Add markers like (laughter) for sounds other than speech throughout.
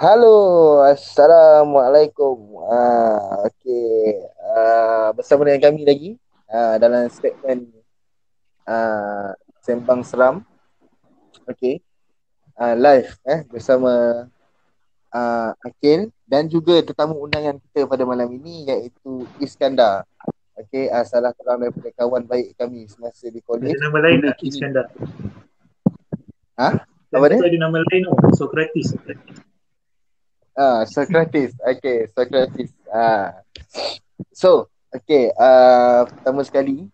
Halo, Assalamualaikum. Ah, okay. Ah, bersama dengan kami lagi ah, dalam segmen ah, Sembang Seram. Okay. Ah, live eh, bersama ah, Akil dan juga tetamu undangan kita pada malam ini iaitu Iskandar. Okay, ah, salah seorang daripada kawan baik kami semasa di. Ada nama lain. Iskandar? Ha? Apa tu dia? Ada nama lain tau, Socrates. Ah, Socrates. Okay, Socrates. Ah. So, okay. Uh, pertama sekali,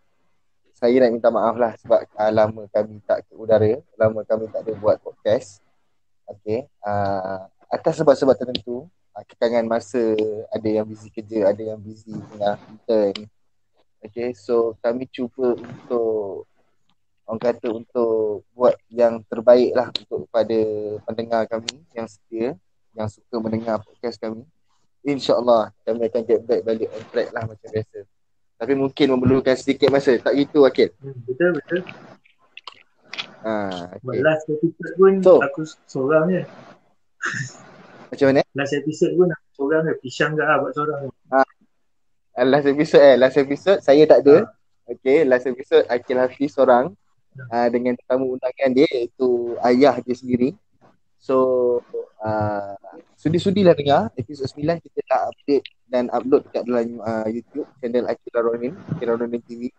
saya nak minta maaf lah sebab uh, lama kami tak ke udara. Lama kami tak ada buat podcast. Okay. Uh, atas sebab-sebab tertentu, uh, kekangan masa, ada yang busy kerja, ada yang busy tengah intern. Okay, so kami cuba untuk orang kata untuk buat yang terbaik lah untuk kepada pendengar kami yang setia yang suka mendengar podcast kami. InsyaAllah kami akan get back balik on track lah macam biasa. Tapi mungkin memerlukan sedikit masa. Tak gitu Akil? Hmm, betul, betul. Ha, okay. last episode pun So. aku seorang je. Macam mana? Last episode pun aku seorang je. Pisang ke lah buat seorang je. Ah, Last episode eh. Last episode saya tak ada. Okay. Last episode Akil Hafiz seorang. Uh, dengan tetamu undangan dia iaitu ayah dia sendiri. So uh, sudi-sudilah dengar episod 9 kita dah update dan upload dekat dalam uh, YouTube channel Akil Ronin, Akil Ronin TV.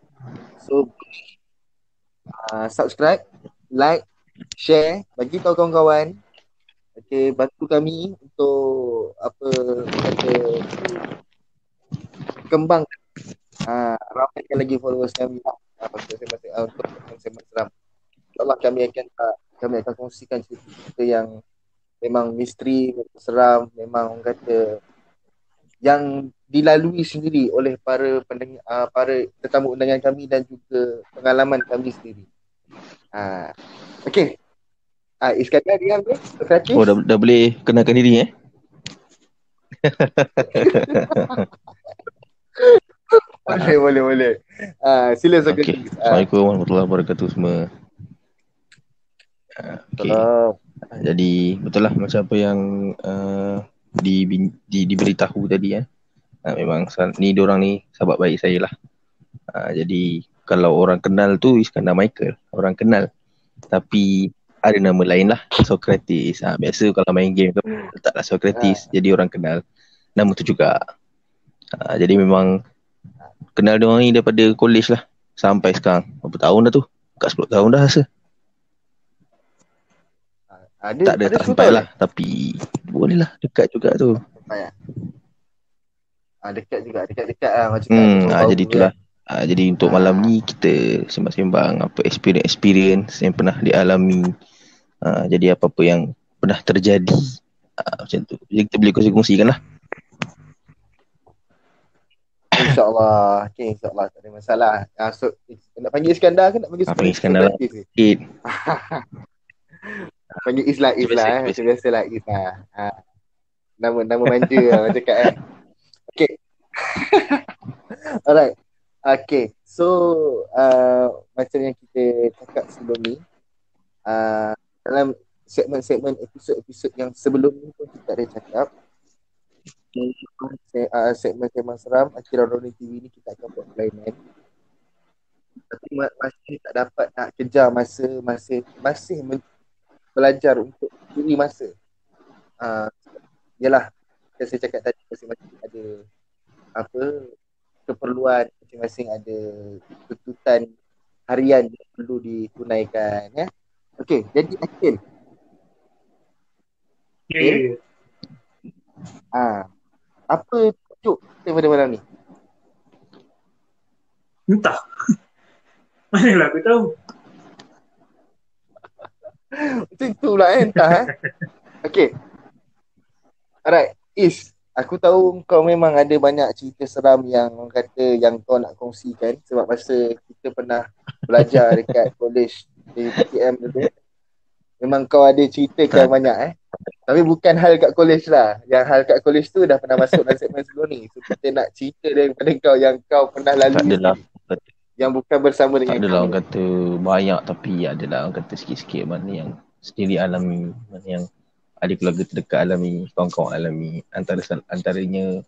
So uh, subscribe, like, share, bagi tahu kawan-kawan. Okay, bantu kami untuk apa kata kembang uh, ramaikan lagi followers kami lah uh, untuk sembang uh, untuk sembang seram. InsyaAllah kami akan uh, kami akan kongsikan cerita-cerita yang memang misteri, seram, memang orang kata yang dilalui sendiri oleh para pendengar, uh, para tetamu undangan kami dan juga pengalaman kami sendiri. Uh, okay. Uh, Iskandar diam tu? Sokratis? Oh dah, dah boleh kenalkan diri eh (laughs) boleh, boleh, boleh. Uh, sila Okey. Sokratis. Uh, Assalamualaikum warahmatullahi wabarakatuh semua Ah, Okey salam. Jadi betul lah macam apa yang uh, di, di, diberitahu tadi eh. Uh, memang ni orang ni sahabat baik saya lah. Uh, jadi kalau orang kenal tu Iskandar Michael, orang kenal. Tapi ada nama lain lah, Socrates. Uh, biasa kalau main game tu letaklah Socrates, jadi orang kenal nama tu juga. Uh, jadi memang kenal dia orang ni daripada college lah sampai sekarang. Berapa tahun dah tu? Dekat 10 tahun dah rasa. Ada, Tak ada, tak sepuluh sampai lah. Tapi boleh lah dekat juga tu. Lah. Ah, dekat juga, dekat-dekat lah macam Hmm, tak ah, jadi itulah. Ah, jadi untuk malam ni kita sembang-sembang apa experience-experience yang pernah dialami. Ah, jadi apa-apa yang pernah terjadi. Ah, macam tu. Jadi kita boleh kongsi-kongsikan lah. InsyaAllah. Okay, insyaAllah. Tak ada masalah. Ah, so, nak panggil Iskandar ke nak panggil Ah, panggil Sokratis? Iskandar lah. (laughs) panggil Islah, Islah eh. Biasa, Macam biasa lah Islah. Ah. Nama nama (laughs) manja lah macam cakap eh. Okay. (laughs) Alright. Okay. So, uh, macam yang kita cakap sebelum ni, uh, dalam segmen-segmen episod-episod yang sebelum ni pun kita ada cakap, uh, segmen Sembang Seram, Akira Roni TV ni kita akan buat kelainan. Tapi ma- masih tak dapat nak kejar masa, masih masih belajar untuk beri masa. Uh, yalah, saya cakap tadi, masing-masing ada apa keperluan masing-masing ada tuntutan harian yang perlu ditunaikan ya. Okey, jadi Akil, ya, ya. ah apa tajuk kita pada malam ni? Entah. (laughs) Manalah aku tahu. Macam tu lah eh, entah eh. Okey. Alright, Is, aku tahu kau memang ada banyak cerita seram yang orang kata yang kau nak kongsikan sebab masa kita pernah belajar (laughs) dekat college di PTM dulu. Memang kau ada cerita kan banyak eh. Tapi bukan hal kat college lah. Yang hal kat college tu dah pernah masuk dalam segmen sebelum ni. So kita nak cerita daripada kau yang kau pernah lalui. Tak adalah. Yang bukan bersama dengan Tak adalah orang kata banyak tapi adalah orang kata sikit-sikit mana yang sendiri alami, mana yang ada keluarga terdekat alami, kawan-kawan alami, antara antaranya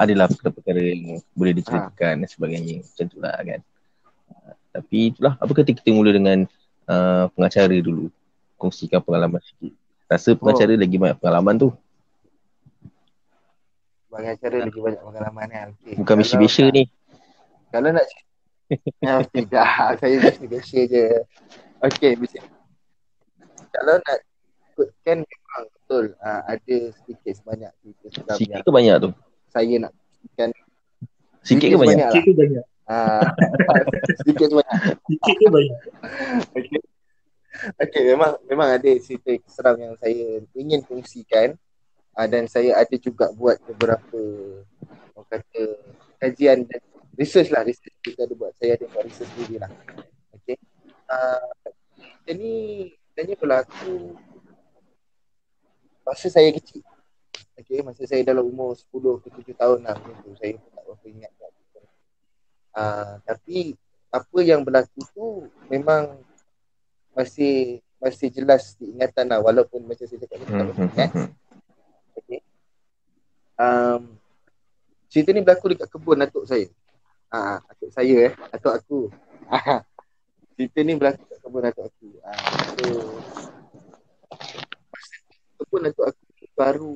adalah perkara-perkara yang boleh diceritakan dan sebagainya. Macam tu lah kan. Uh, tapi itulah, apa kata kita mula dengan uh, pengacara dulu. Kongsikan pengalaman sikit. Rasa pengacara oh. lagi banyak pengalaman tu. Pengacara lagi banyak pengalaman kan. Okay. Bukan misi biasa ni. Kalau nak ya, tidak, saya mesti biasa je. Okay, mesti. Kalau nak ikutkan memang betul uh, ada sedikit sebanyak cerita seram Sikit ke banyak tu? Saya nak ikutkan Sikit ke banyak? Sikit ke banyak? Uh, sedikit sebanyak. Sikit ke banyak? (laughs) okay. Okay, memang memang ada cerita seram yang saya ingin kongsikan uh, dan saya ada juga buat beberapa orang kata kajian dan research lah research kita ada buat. Saya ada buat research sendiri lah. Okay. Uh, ini sebenarnya berlaku masa saya kecil. Okay masa saya dalam umur 10 ke 7 tahun lah macam tu. Saya tak berapa ingat uh, tapi apa yang berlaku tu memang masih masih jelas diingatan lah. Walaupun macam saya cakap tak berapa ingat. okay. Um, cerita ni berlaku dekat kebun atuk saya Ah, atuk saya eh, atuk aku. Ah, cerita ni berlaku kat kebun atuk aku. Ah, so, kebun atuk aku baru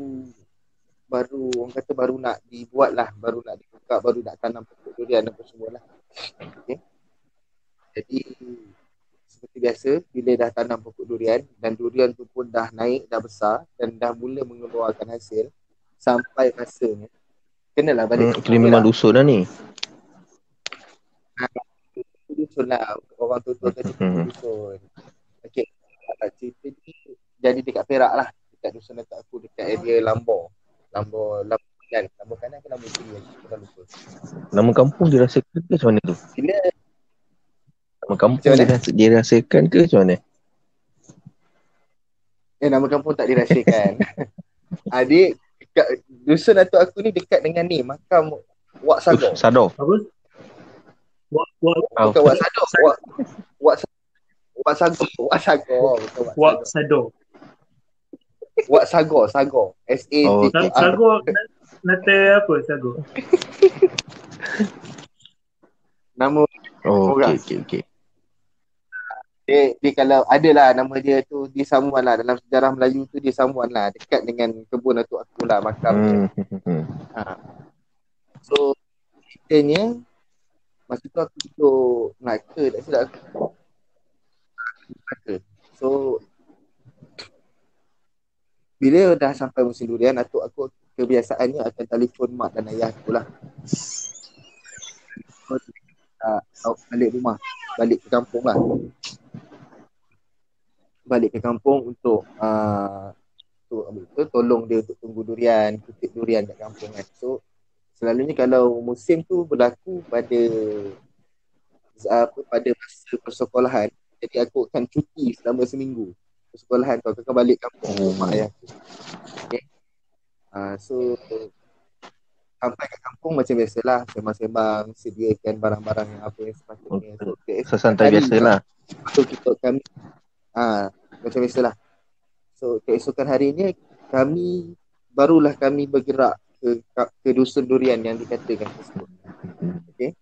baru orang kata baru nak dibuat lah, baru nak dibuka, baru nak tanam pokok durian apa semua lah. Okay. Jadi seperti biasa bila dah tanam pokok durian dan durian tu pun dah naik, dah besar dan dah mula mengeluarkan hasil sampai masanya kenalah balik. Hmm, memang dusun lah ni dusun lah. Orang tua-tua tu hmm. dusun. Okey. Cerita ni jadi dekat Perak lah. Dekat dusun dekat aku dekat area Lambor. Lambor Lambor kan Lambor kanan ke Lambor kiri aku lupa. Nama kampung dirasakan ke macam mana tu? Bila nama kampung dirasa, dirasakan ke macam mana? Eh nama kampung tak dirasakan. (laughs) Adik dekat dusun atuk aku ni dekat dengan ni makam Wak Sago. Sado. Apa? Wak wak bukan wak sado. Wak wak wak sago. Wak sago. Wak sado. Wak sago, sago. S A T O. Sago nata apa sago? (laughs) Nama oh, orang. Okey, okey, okey. Dia, dia kalau ada lah nama dia tu dia samuan lah dalam sejarah Melayu tu dia samuan lah dekat dengan kebun atuk aku lah makam hmm. dia. Ha. So ceritanya Masa tu aku duduk Melaka tak silap aku. Melaka. So Bila dah sampai musim durian Atuk aku kebiasaannya akan telefon mak dan ayah aku lah. Uh, Balik rumah. Balik ke kampung lah. Balik ke kampung untuk uh, tu, tolong dia untuk tunggu durian, kutip durian kat kampung kan. So selalunya kalau musim tu berlaku pada apa pada masa persekolahan jadi aku akan cuti selama seminggu. Persekolahan tu aku akan balik kampung oh. mak ayah aku. Okay. Uh, so sampai ke kampung macam biasalah sembang-sembang sediakan barang-barang yang apa yang sepatutnya. So, okay, sesantai biasalah. so kita kami ah uh, macam biasalah. So keesokan harinya kami barulah kami bergerak ke, ke dusun durian yang dikatakan tersebut. Okay.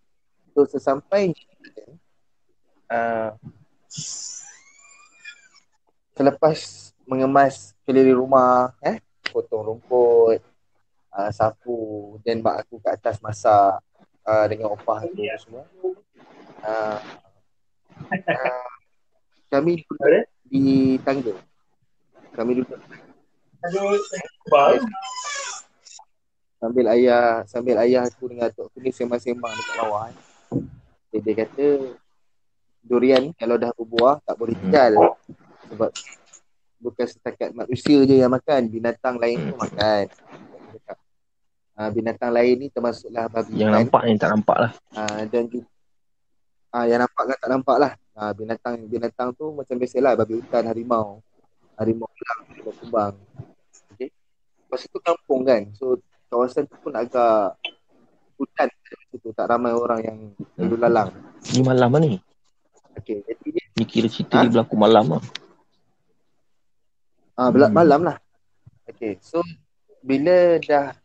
So sesampai uh, selepas mengemas keliling rumah, eh, potong rumput, uh, sapu dan mak aku ke atas masak uh, dengan opah tu semua. Uh, uh, kami duduk di tangga. Kami duduk. Aduh, sambil ayah sambil ayah aku dengan atuk aku ni sembang-sembang dekat bawah eh. Dia, dia kata durian kalau dah berbuah tak boleh tinggal. Sebab bukan setakat manusia je yang makan binatang lain pun makan. Uh, binatang lain ni termasuklah babi yang kan? nampak yang tak nampak lah. Uh, dan juga uh, yang nampak kan tak nampak lah. Uh, binatang binatang tu macam biasalah babi hutan harimau. Harimau pulang harimau kumbang. Okay. Lepas tu kampung kan. So kawasan tu pun agak hutan tu tak ramai orang yang lalu lalang. Ni malam ni. Okey, jadi dia ni kira cerita ha? ni berlaku malam ah. Ah, hmm. malam lah. Okay, so bila dah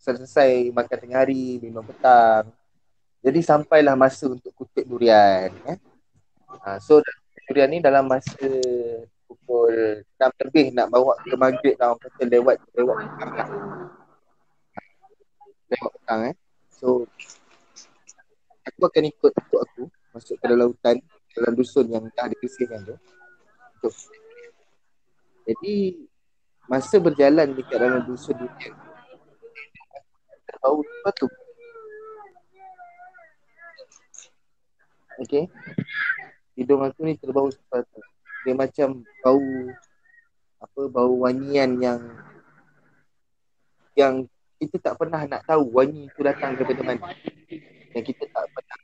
selesai makan tengah hari, minum petang, jadi sampailah masa untuk kutip durian. Eh? Ha, so durian ni dalam masa pukul 6 lebih nak bawa ke maghrib lah orang kata lewat lewat petang eh. So aku akan ikut atuk aku masuk ke dalam hutan dalam dusun yang dah dibersihkan tu. Untuk jadi masa berjalan dekat dalam dusun durian bau tu Okay Hidung aku ni terbau sesuatu Dia macam bau Apa bau wangian yang Yang kita tak pernah nak tahu wangi tu datang daripada mana. Yang kita tak pernah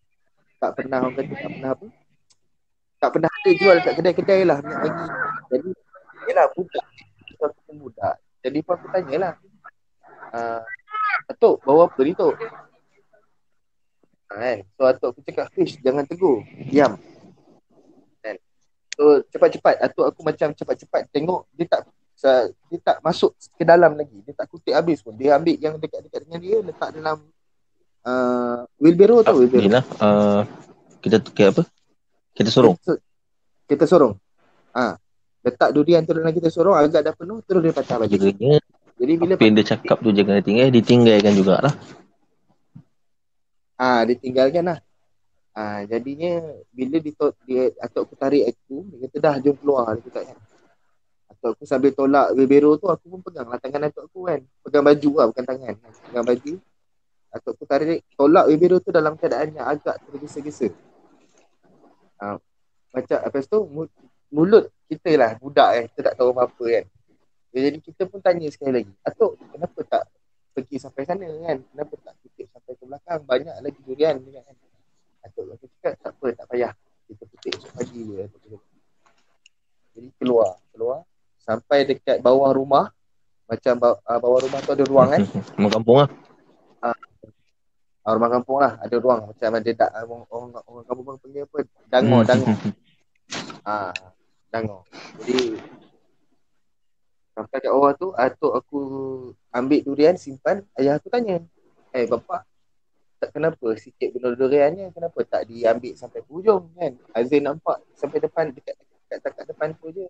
Tak pernah orang kata tak pernah apa? Tak pernah ada jual kat kedai-kedai lah minyak wangi. Jadi Yelah budak. Aku pun budak. Jadi pun aku tanyalah uh, Atuk bau apa ni tu kan so atuk aku cakap fish jangan tegur. Diam. Kan so cepat-cepat. Atuk aku macam cepat-cepat tengok dia tak dia tak masuk ke dalam lagi dia tak kutip habis pun dia ambil yang dekat-dekat dengan dia letak dalam uh, wheelbarrow tu wheelbarrow Inilah uh, kita ke apa? Kita sorong. kita, kita sorong ah ha. letak durian tu dalam kita sorong agak dah penuh terus dia patah balik Kiranya jadi bila apa yang dia cakap tu jangan tinggal, ditinggalkan jugalah. Ah, dia tinggalkan lah. Ah, jadinya bila dia, dia atau aku tarik aku, dia kata dah jom keluar dia kata Atau aku sambil tolak wheelbarrow tu aku pun pegang lah tangan atuk aku kan. Pegang baju lah bukan tangan. Pegang baju. Atau aku tarik tolak wheelbarrow tu dalam keadaan yang agak tergesa-gesa. Ah, macam apa tu mulut kita lah budak kan. Kita tak tahu apa-apa kan. Jadi kita pun tanya sekali lagi. Atuk kenapa tak pergi sampai sana kan kenapa tak kutip sampai ke belakang banyak lagi durian ni kan atuk aku cakap tak apa tak payah kita kutip pagi je jadi keluar keluar sampai dekat bawah rumah. Macam uh, bawah rumah tu ada ruang kan? (laughs) Rumah kampung lah. Uh, rumah kampung lah. Ada ruang. Macam ada tak orang, orang, orang kampung panggil apa? Dangor dangor. (laughs) Ah uh, dangor. Jadi Sampai kat bawah tu, atuk aku ambil durian, simpan. Ayah aku tanya, eh bapak, tak kenapa sikit benda durian ni, kenapa tak diambil sampai hujung kan? Azin nampak sampai depan, dekat, dekat, dekat depan tu je.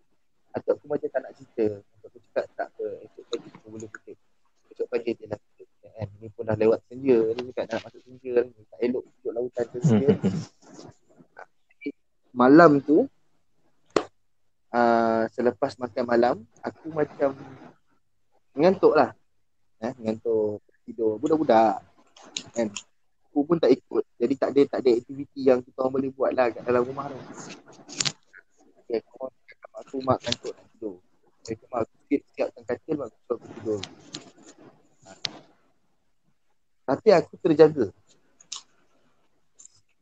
Atuk aku macam tak nak cerita. Atuk aku cakap, tak apa, esok pagi aku boleh kutip. Esok pagi dia nak kutip. Kan? Ni pun dah lewat senja. Dia cakap nak masuk senja. Tak elok duduk lautan tu. (laughs) Malam tu, uh, selepas makan malam aku macam mengantuk lah eh, mengantuk tidur budak-budak kan aku pun tak ikut jadi tak ada tak ada aktiviti yang kita orang boleh buat lah kat dalam rumah tu okay, aku aku mak ngantuk nak tidur jadi mak aku siap siapkan katil mak aku aku tidur ha. tapi aku terjaga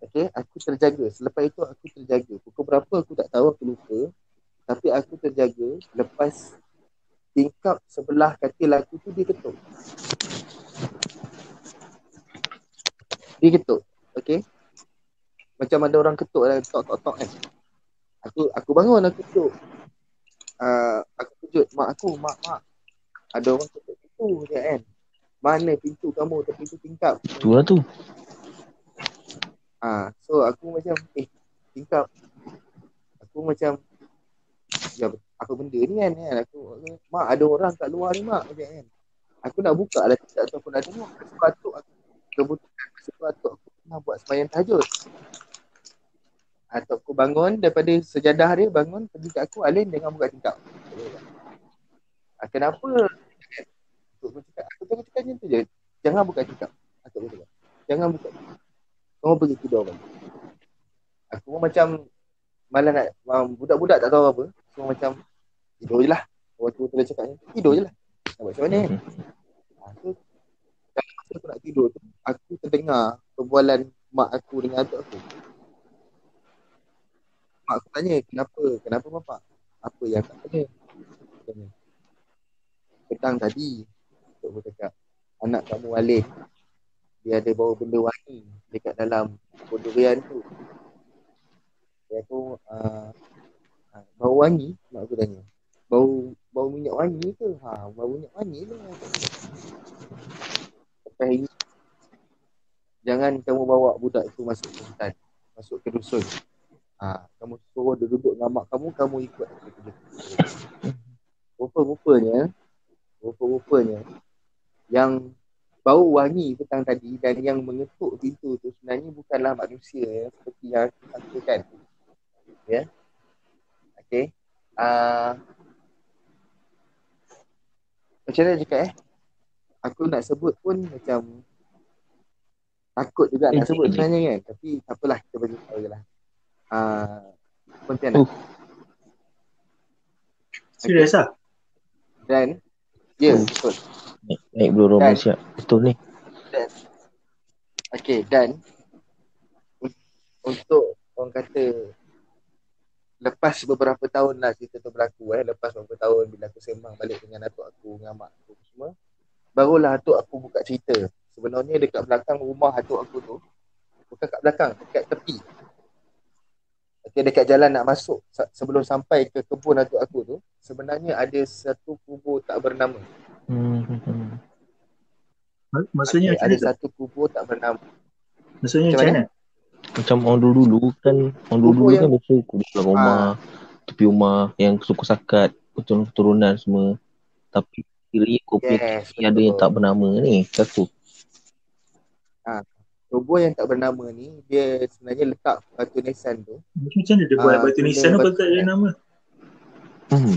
Okay, aku terjaga. Selepas itu aku terjaga. Pukul berapa aku tak tahu, aku lupa. Tapi aku terjaga lepas tingkap sebelah katil aku tu dia ketuk. Dia ketuk. Okay. Macam ada orang ketuk lah. Tok, tok, tok kan. Aku aku bangun aku ketuk. Uh, aku kejut mak aku. Mak, mak. Ada orang ketuk pintu je kan. Mana pintu kamu tapi tu tingkap. Tu lah tu. Ah, uh, so aku macam eh tingkap. Aku macam ya, apa benda ni kan, kan aku mak ada orang kat luar ni mak macam kan aku nak buka lah tidak ataupun nak tengok sepatut aku kebutuhan sepatut aku nak buat sembahyang tahajud atau aku bangun daripada sejadah dia bangun pergi kat aku Alin dengan buka tingkap ah, kenapa aku cakap aku cakap, cakap macam tu je jangan buka tingkap aku cakap jangan buka kamu pergi tidur balik aku pun macam malah nak budak-budak tak tahu apa So macam tidur je lah. Waktu tu dia cakap tidur je lah. Nak buat macam mana kan? Ha, so, masa aku nak tidur tu, aku terdengar perbualan mak aku dengan atuk aku. Mak aku tanya, kenapa? Kenapa bapak? Apa yang tak kena? Tanya. Petang tadi, aku cakap, anak kamu Alif, dia ada bawa benda wangi dekat dalam bodorian tu. Dia tu, uh, Ha, bau wangi mak aku tanya. Bau bau minyak wangi ke? Ha, bau minyak wangi lah. Jangan kamu bawa budak tu masuk ke hutan, masuk ke dusun. Ha, kamu suruh dia duduk dengan mak kamu, kamu ikut kerja. Rupa-rupanya, rupa-rupanya yang bau wangi petang tadi dan yang mengetuk pintu tu sebenarnya bukanlah manusia ya, seperti yang aku sangkakan. Ya. Okay. Uh, macam mana cakap eh? Aku nak sebut pun macam takut juga nak sebut sebenarnya kan. Tapi tak apalah kita bagi tahu je lah. Uh, Pontianak. Uh. Serius lah? Dan, ya, yeah, Oh. betul. Naik, naik bro Roman Dan- siap. Betul ni. Dan, okay, dan un- untuk orang kata lepas beberapa tahun lah cerita tu berlaku eh. Lepas beberapa tahun bila aku sembang balik dengan atuk aku, dengan mak aku semua. Barulah atuk aku buka cerita. Sebenarnya dekat belakang rumah atuk aku tu, bukan kat belakang, dekat tepi. Okay, dekat jalan nak masuk sebelum sampai ke kebun atuk aku tu, sebenarnya ada satu kubur tak bernama. Hmm. hmm, hmm. Mak- Maksudnya Okay, ada satu kubur tak bernama. Maksudnya macam macam mana? Macam orang dulu-dulu kan Orang Kubur dulu-dulu yang- kan biasa kubur dalam rumah Tepi rumah Yang suku sakat Keturunan-keturunan semua Tapi kopi Yes, yes, ada yang tak bernama ni Satu Kubur yang tak bernama ni dia sebenarnya letak batu nisan tu. Macam mana dia buat Ah, batu nisan tu batu kalau tak ada nama? hmm.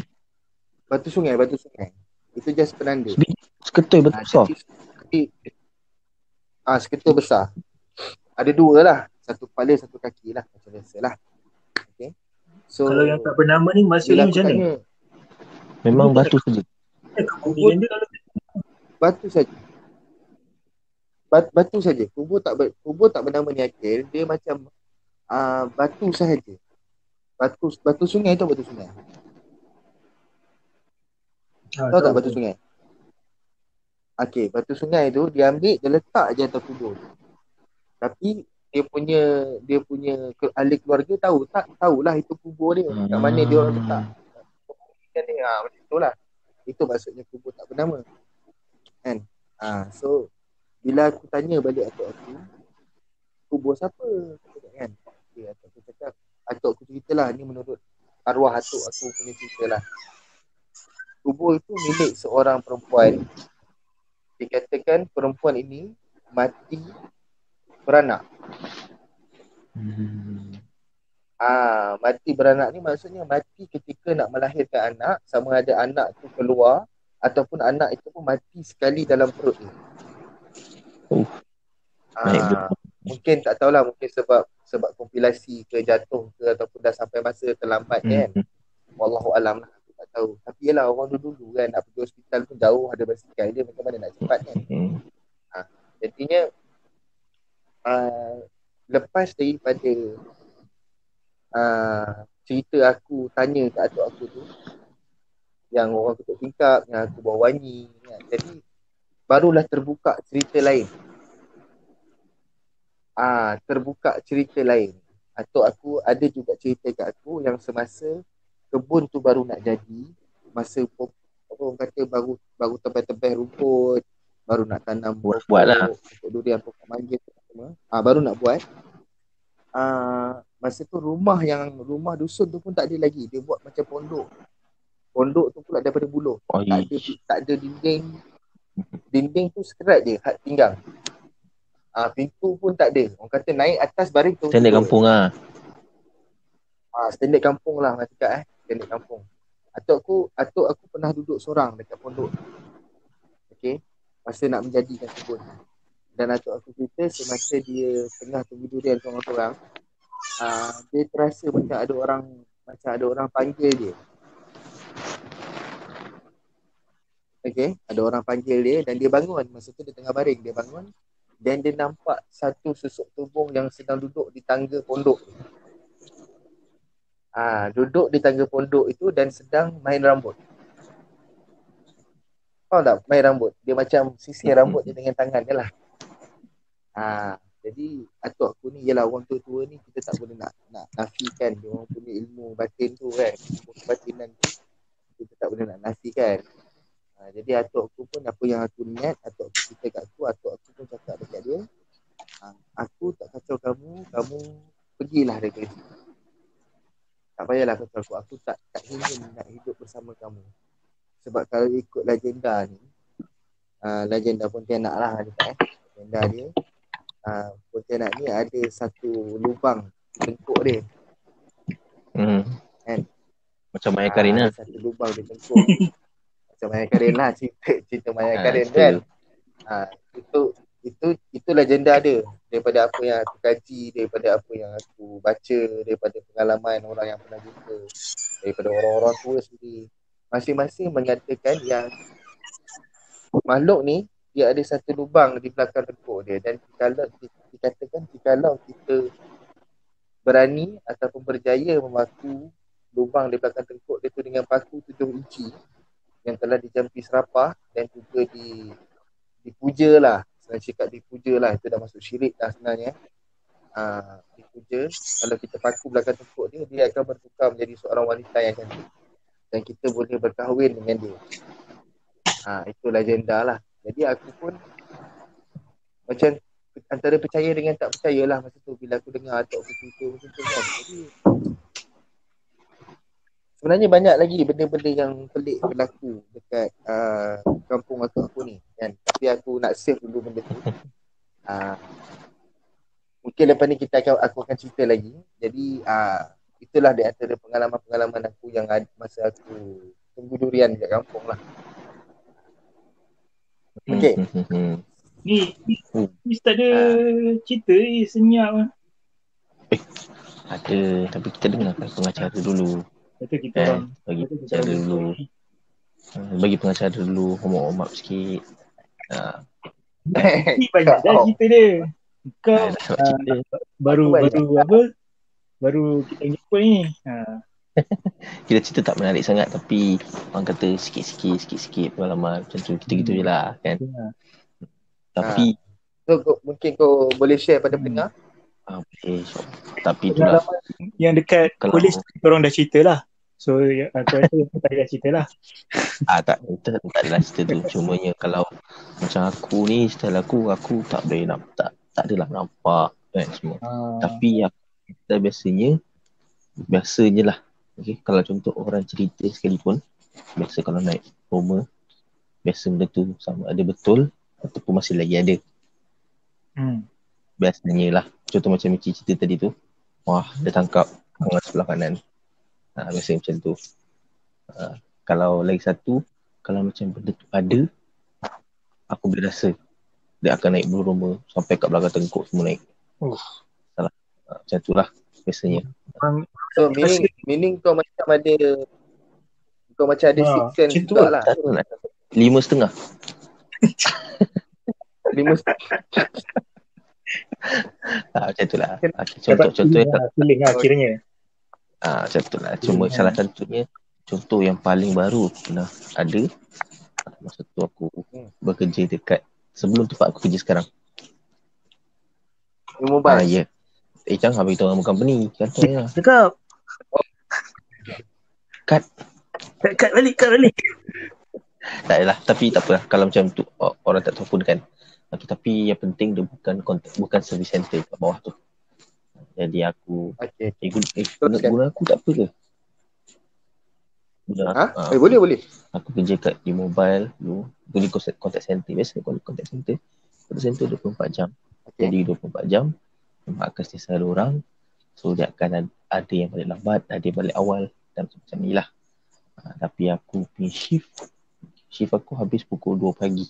Batu sungai, batu sungai. Itu just penanda. Seketul betul Ah, besar ah seketul besar. Ada dua lah. Satu kepala, satu kaki lah. Macam biasa lah. Okay. So, Kalau yang tak bernama ni maksudnya aku macam mana? Memang batu saja batu saja. Bat, batu saja. Kubur tak ber, kubur tak bernama ni Akil. Dia macam uh, batu sahaja. Batu batu sungai tu batu sungai. Ah, Tahu tak batu sungai? Okey, batu sungai tu dia ambil dia letak je atas kubur. Tapi dia punya dia punya ahli keluarga tahu tak tahulah itu kubur dia. Kat mana dia orang letak. Kan dia ha, macam itulah. Itu maksudnya kubur tak bernama. Kan? Ha, so bila aku tanya balik atuk aku, kubur siapa? Aku kan. Okay, atuk aku cakap, atuk aku ceritalah ni menurut arwah atuk aku punya cerita lah. Kubur itu milik seorang perempuan. Dikatakan perempuan ini mati beranak. hmm. Ah, mati beranak ni maksudnya mati ketika nak melahirkan anak, sama ada anak tu keluar ataupun anak itu pun mati sekali dalam perut dia. Ah, mungkin tak tahulah mungkin sebab sebab kompilasi ke jatuh ke ataupun dah sampai masa terlambat kan. Hmm. Wallahu alam lah aku tak tahu. Tapi yalah orang dulu-dulu kan nak pergi hospital pun jauh ada basikal dia macam mana nak cepat kan. Hmm. Jadinya uh, lepas daripada uh, cerita aku tanya kat atuk aku tu yang orang ketuk tingkap, yang aku bawa wangi kan. Jadi barulah terbuka cerita lain. Ah, terbuka cerita lain. Atuk aku ada juga cerita kat aku yang semasa kebun tu baru nak jadi, masa apa orang kata baru baru tebal-tebal rumput, baru nak tanam Buat- buat lah. pokok durian, pokok mangga tu semua. Ah, baru nak buat. Ah, masa tu rumah yang rumah dusun tu pun tak ada lagi. Dia buat macam pondok. Pondok tu pula daripada buluh. Oh, Tak ada tak ada dinding. Dinding tu sekerat je, had pinggang. Ah, pintu pun tak ada. Orang kata naik atas baring tu. Standard kampung lah Ah, standard kampung lah nak cakap eh. Standard kampung. Atuk aku, atuk aku pernah duduk seorang dekat pondok. Okay. Masa nak menjadikan kebun. Dan atuk aku cerita semasa dia tengah tunggu durian seorang-seorang, ah, dia terasa macam ada orang macam ada orang panggil dia. Okay, ada orang panggil dia dan dia bangun. Masa tu dia tengah baring, dia bangun dan dia nampak satu susuk tubuh yang sedang duduk di tangga pondok. Ah, duduk di tangga pondok itu dan sedang main rambut. Faham tak? Main rambut. Dia macam sisir rambut dia dengan tangan dia lah. Ah, jadi atuk aku ni ialah orang tua-tua ni kita tak boleh nak nak nafikan dia orang punya ilmu batin tu kan. Ilmu kebatinan tu. kita tak boleh nak nafikan. Ha, jadi atuk aku pun apa yang aku niat, atuk aku cerita kat aku, atuk aku pun cakap dekat dia, ha, aku tak kacau kamu, kamu pergilah daripada sini. Tak payahlah kacau aku, aku tak tak ingin nak hidup bersama kamu. Sebab kalau ikut legenda ni, uh, legenda Pontianak lah dekat eh. Legenda dia, uh, Pontianak ni ada satu lubang tengkuk dia. Hmm. Kan? Macam Maya Ah, Karina. ada Satu lubang di tengkuk. (laughs) Macam Maya Karin lah (laughs) cerita cerita Maya Ah, Karin kan. Ha, itu itu itu legenda dia daripada apa yang aku kaji, daripada apa yang aku baca, daripada pengalaman orang yang pernah jumpa, daripada orang-orang tua sendiri. Masing-masing menyatakan yang makhluk ni dia ada satu lubang di belakang tengkuk dia dan kalau dikatakan kalau kita berani ataupun berjaya memaku lubang di belakang tengkuk dia tu dengan paku tujuh inci yang telah dijampi serapah dan juga di dipuja lah. Senang cakap dipuja lah itu dah masuk syirik dah sebenarnya. Uh, dipuja. Kalau kita paku belakang tengkuk dia dia akan bertukar menjadi seorang wanita yang cantik. Dan kita boleh berkahwin dengan dia. Ha, itu legenda lah. Jadi aku pun macam antara percaya dengan tak percaya lah masa tu. Bila aku dengar atuk aku cerita macam tu kan. Jadi sebenarnya banyak lagi benda-benda yang pelik berlaku dekat uh, kampung atuk aku ni kan tapi aku nak save dulu benda tu uh, (laughs) mungkin lepas ni kita akan aku akan cerita lagi jadi uh, itulah di antara pengalaman-pengalaman aku yang ada masa aku tunggu durian dekat kampung lah Okey. Hmm, hmm, hmm. Ni, ni, tak ada cerita eh, senyap lah. Ada, tapi kita dengarkan pengacara dulu. Kata kita Eh, orang. bagi pengacara orang dulu. Hmm, Bagi pengacara dulu, warm up sikit. Ha, (laughs) Ni banyak dah cerita dia. Kau cerita. baru baru apa? Baru kita jumpa ni. Ha. (laughs) Kita cerita tak menarik sangat tapi orang kata sikit-sikit, sikit-sikit pengalaman macam tu. Kita gitu je lah kan. Ya. Tapi, so kau, mungkin kau boleh share pada Hmm. pendengar ah, okay, so, tapi itulah. Yang dekat Kalau- polis kita orang dah cerita lah. So aku rasa tak payah cerita lah. (laughs) Ah tak, kita tak adalah cerita tu. Cumanya kalau macam aku ni, style aku, aku tak boleh nampak, tak, tak adalah nampak kan semua. Ha. Tapi aku kita biasanya, biasanya lah. Okay, kalau contoh orang cerita sekalipun, biasa kalau naik Roma, biasa benda tu sama ada betul ataupun masih lagi ada. Hmm. Biasanya lah. Contoh macam Michi cerita tadi tu, wah dia tangkap tangan sebelah kanan. Ha, biasa macam tu. Ha, kalau lagi satu, kalau macam benda tu ada, aku boleh rasa dia akan naik bulu roma sampai kat belakang tengkuk semua naik. Oh. Salah. Ha, macam tu lah biasanya. So meaning, meaning kau macam ada kau macam ada Ha, macam tu juga lah. lah. Lima setengah. (laughs) Lima Ha, macam tu lah. Ha, contoh-contoh yang feeling lah, feeling lah kiranya. Ha, macam tu lah. Cuma Hmm. salah satunya contoh yang paling baru pernah ada masa tu aku Hmm. bekerja dekat sebelum tempat aku kerja sekarang. Ah mobile. ya. Eh jangan beritahu nama company. Kata ya. Cakap. Cut. Cut, cut balik, cut balik. Tak adalah. Tapi tak apalah. Kalau macam tu orang tak tahu pun kan. Okay, tapi yang penting dia bukan kontak, bukan service center kat bawah tu. Jadi aku Okay. eh, guna, eh, guna, guna aku tak apa ke? Guna, Ha? ah, Eh, boleh boleh. Aku kerja kat di mobile dulu. Guna contact, contact center. Biasa guna contact center. Contact center 24 jam. Okay. Jadi 24 jam memang akan setiap ada orang. So dia akan ada, ada yang balik lambat, ada yang balik awal dan macam ni lah. Ha, tapi aku punya shift, shift aku habis pukul 2 pagi.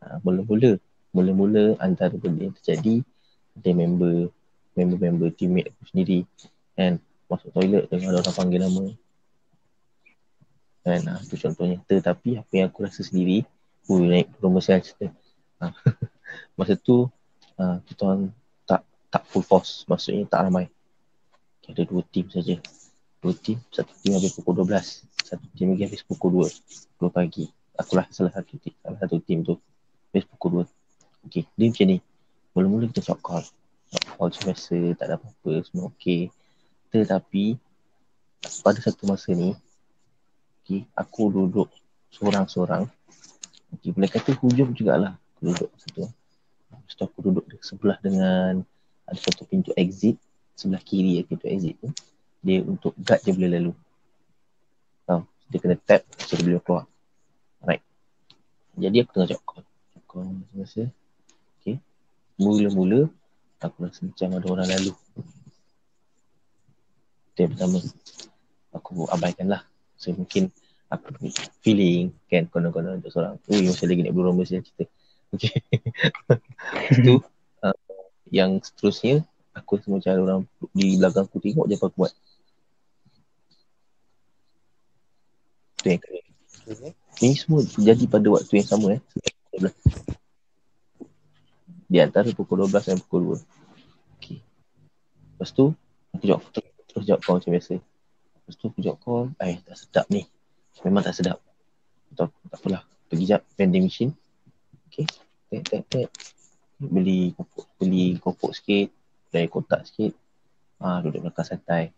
Ha, mula-mula, mula-mula antara benda yang terjadi, ada member, member-member teammate aku sendiri. Kan masuk toilet dengan orang panggil nama. Kan, ha, tu contohnya. Tetapi apa yang aku rasa sendiri, Ui, naik rumah saya cerita. Ha, masa tu uh, kita orang tak tak full force. Maksudnya tak ramai. Ada dua tim saja. Dua tim satu tim habis pukul 12 satu tim lagi habis pukul 2 2 pagi. Akulah salah satu tim salah satu tim tu habis pukul 2 okey dia macam ni. Mula-mula kita short call macam biasa tak ada apa-apa semua okey tetapi pada satu masa ni Okay, aku duduk seorang-seorang. Okay, boleh kata hujung jugalah aku duduk situ. Lepas tu aku duduk sebelah dengan ada satu pintu exit. Sebelah kiri ya pintu exit tu. Dia untuk guard je boleh lalu. Tahu? Dia kena tap so dia boleh keluar. Right. Jadi aku tengah cakap call. Call masa-masa. Okay. Mula-mula aku rasa macam ada orang lalu. Itu yang pertama. Aku abaikan lah. So mungkin aku feeling kan konon-konon untuk seorang. Ui masih lagi nak berumah saya cerita. Okay. (laughs) Itu uh, yang seterusnya aku macam ada orang di belakang aku tengok je apa aku buat. Itu yang. Okay. Ini semua terjadi pada waktu yang sama eh. 12. Di antara pukul 12 dan pukul 2. Okay. Lepas tu, aku jawab terus, terus jawab call macam biasa. Lepas tu aku jawab call, eh tak sedap ni. Memang tak sedap. Tak, tak apalah. Pergi jap vending machine. Okay. Tek, tek, tek. Beli kopok, beli kopok sikit. Beli kotak sikit. Ah, duduk belakang santai.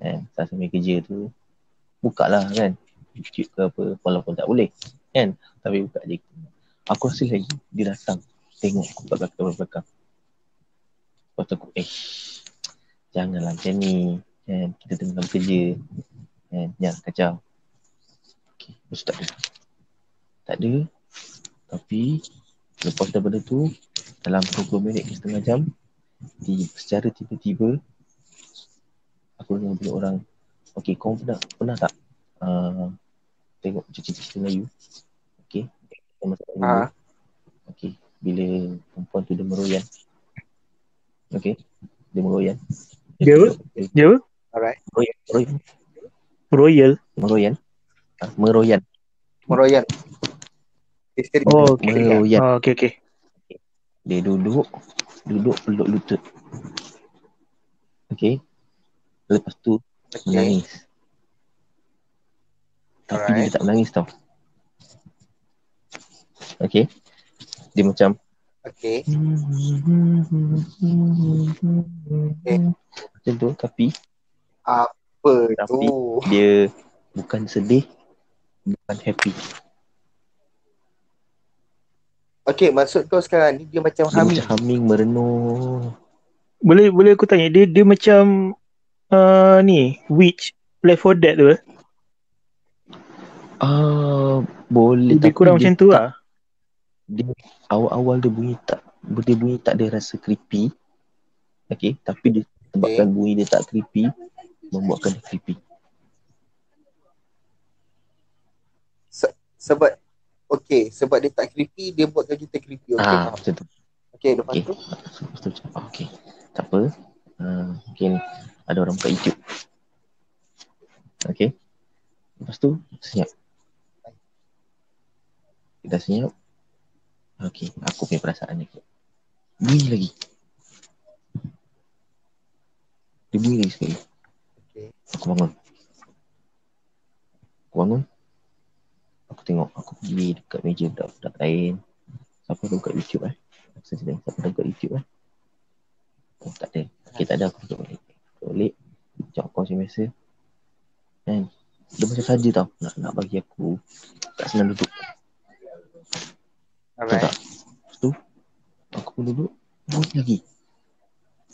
Kan, sambil kerja tu. Buka lah kan. YouTube ke apa. Walaupun tak boleh. Kan. Tapi buka je. Aku rasa lagi dia datang. Tengok aku kat belakang, belakang. Lepas tu aku, eh. Janganlah macam ni. Kan. Kita tengah bekerja. Kan. Jangan kacau. Okay. Lepas tak ada. Tak ada. Tapi lepas daripada tu dalam 20 minit ke setengah jam di, secara tiba-tiba aku dengar bila orang Okay, kau pernah, pernah tak uh, tengok cerita-cerita Melayu? Okay. Masa dulu. Ah. Okay. Bila perempuan tu dia meroyan. Okay. Dia meroyan. Dia? Dia? Alright. meroyan. Meroyan. Royal. Meroyan. Ah, meroyan. Meroyan. Oh, okay. Meroyan. Oh, okay, okay. Dia duduk. Duduk peluk lutut. Okay. Lepas tu Okay. menangis. Tapi Alright. dia tak menangis tau. Okay. Dia macam Okay. macam tu tapi Apa Tapi- tu? dia bukan sedih, bukan happy. Okay, maksud kau sekarang ni dia macam Dia hamil. macam humming merenung. Boleh boleh aku tanya dia dia macam uh, ni witch Left 4 Dead tu eh? Ah, boleh Lebih kurang dia macam tu tak- lah. Dia awal-awal dia bunyi tak dia bunyi tak ada rasa creepy. Okay, tapi dia sebabkan bunyi dia tak creepy membuatkan dia creepy. Se- sebab Okay, sebab dia tak creepy, dia buatkan kita creepy. Okay, ah, macam tu. Okay, lepas Okay. tu? Lepas tu macam, okay. Tak apa. Uh, mungkin ada orang buka YouTube. Okay. Lepas tu, senyap. Kita senyap. Okay, aku punya perasaan ni. Bunyi lagi. Dia bunyi lagi sekali. Okay. Aku bangun. Aku bangun. Aku tengok, aku pergi dekat meja budak-budak lain. Siapa ada buka YouTube eh? Aku sedang siapa ada buka YouTube eh? Oh, tak ada. Okay, tak ada. Aku duduk balik. Duduk balik. Cakap kau macam biasa. Kan? Dia macam saja tau. Nak, nak bagi aku tak senang duduk. Alright. tak? Lepas tu, aku pun duduk. Bunyi lagi.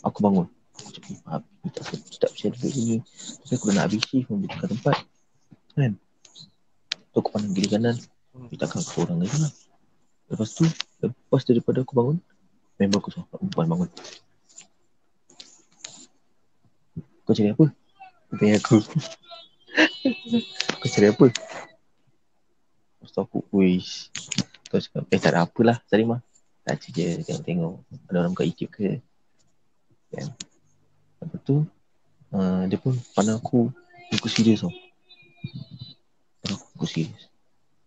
Aku bangun. Aku cakap, "Ah, ni tak, tak bisa duduk sini. Tapi aku dah nak habis shift pun dekat tempat. Kan? Tu aku pandang kiri kanan. Ni takkan aku orang lagi lah. Lepas tu, lepas daripada aku bangun, member aku suruh perempuan bangun. Kau cari apa? Dia tanya aku. (laughs) Kau cari apa? Lepas tu aku, wish. Kau cakap, eh tak ada apalah, Salimah. Tak je, tengok-tengok. Ada orang buka YouTube ke? Kan? Lepas tu, uh, dia pun pandang aku, aku serius tau. Pandang aku, aku serius.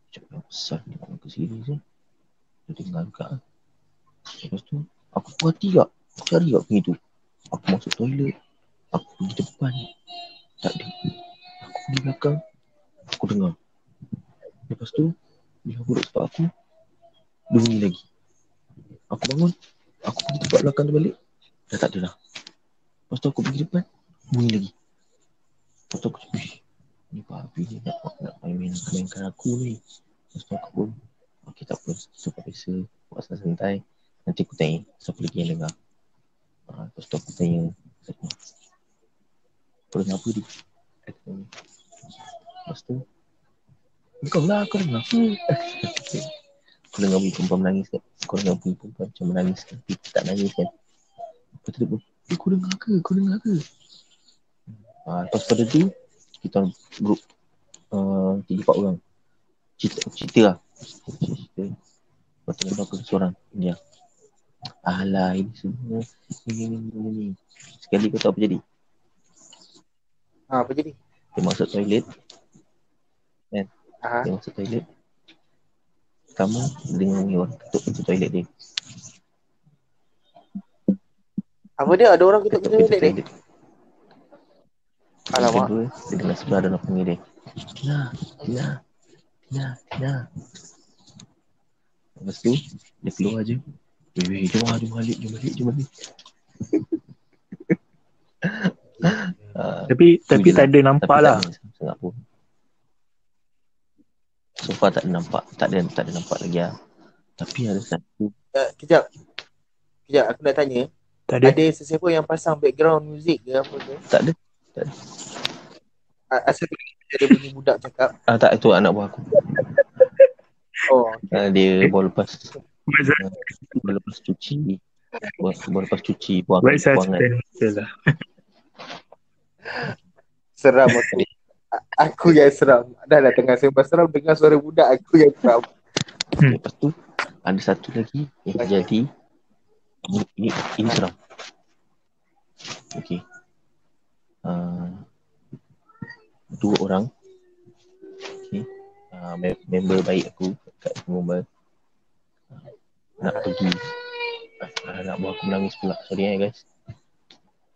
Cakap yang besar ni aku serius ni. Dia tinggal kat. Lepas tu, aku puas hati tak? Aku cari kat pergi tu. Aku masuk toilet. Aku pergi depan. Tak ada. Aku pergi belakang. Aku dengar. Lepas tu, aku duduk tempat aku, dia bunyi lagi. Aku bangun. Aku pergi tempat belakang tu balik. Dah tak ada dah. Lepas tu aku pergi depan. Bunyi lagi. Lepas tu aku cakap, "Ish, Ni babi ni nak, nak main, main, mainkan aku ni. Lepas tu aku pun, okey tak apa, super biasa, buat santai. Nanti aku tanya siapa lagi yang dengar. Ha, lepas tu aku tanya, kau dengar apa dia? Dia. Lepas tu, kau lah, kau dengar? (laughs) Kau dengar bunyi perempuan menangis kan? Kau dengar bunyi perempuan macam menangis tapi tak nangis kan? Lepas tu dia pun, eh kau dengar ke? Kau dengar ke? Ha, lepas pada tu, kita grup uh, tiga empat orang. Cerita, cerita lah. Cerita. Lepas tu nampak aku seorang. Dia. Alah, ini semua. Ini, ini, ini, ini. Sekali kau tahu apa jadi? Ha, apa jadi? Dia masuk toilet. Ha? Dia masuk toilet. Kamu dengan ni orang ketuk pintu toilet dia. Apa dia? Ada orang ketuk Ketuk pintu pintu toilet. Yang Alamak. kedua, dia dengar sebelah ada orang panggil dia. Tina, Tina, Tina, Tina. Lepas tu, dia keluar je. Weh, weh, jom lah, jom balik, jom balik, jom balik. (laughs) Tapi tapi tak ada nampak tapi lah. tak ada sangat pun. So far tak ada nampak, tak ada tak ada nampak lagi lah. Tapi ada satu Uh, kejap. Kejap, aku nak tanya. Tak ada. Ada sesiapa yang pasang background music ke apa ke? tak ada. A- Asal ada bunyi budak cakap. Ah tak itu anak buah aku. (laughs) Oh, Ah, dia baru lepas Buat baru lepas cuci. Baru, lepas cuci buang buat buangan. suspense lah. seram aku. (laughs) Aku yang seram. Dah lah tengah sembang seram dengar suara budak aku yang seram. Hmm. Lepas tu ada satu lagi yang terjadi. Ini ini, ini seram. Okey. Uh, dua orang. Okey. Uh, mem- member baik aku kat Mumbai. Uh, nak pergi. Uh, nak buat aku menangis pula. Sorry eh guys.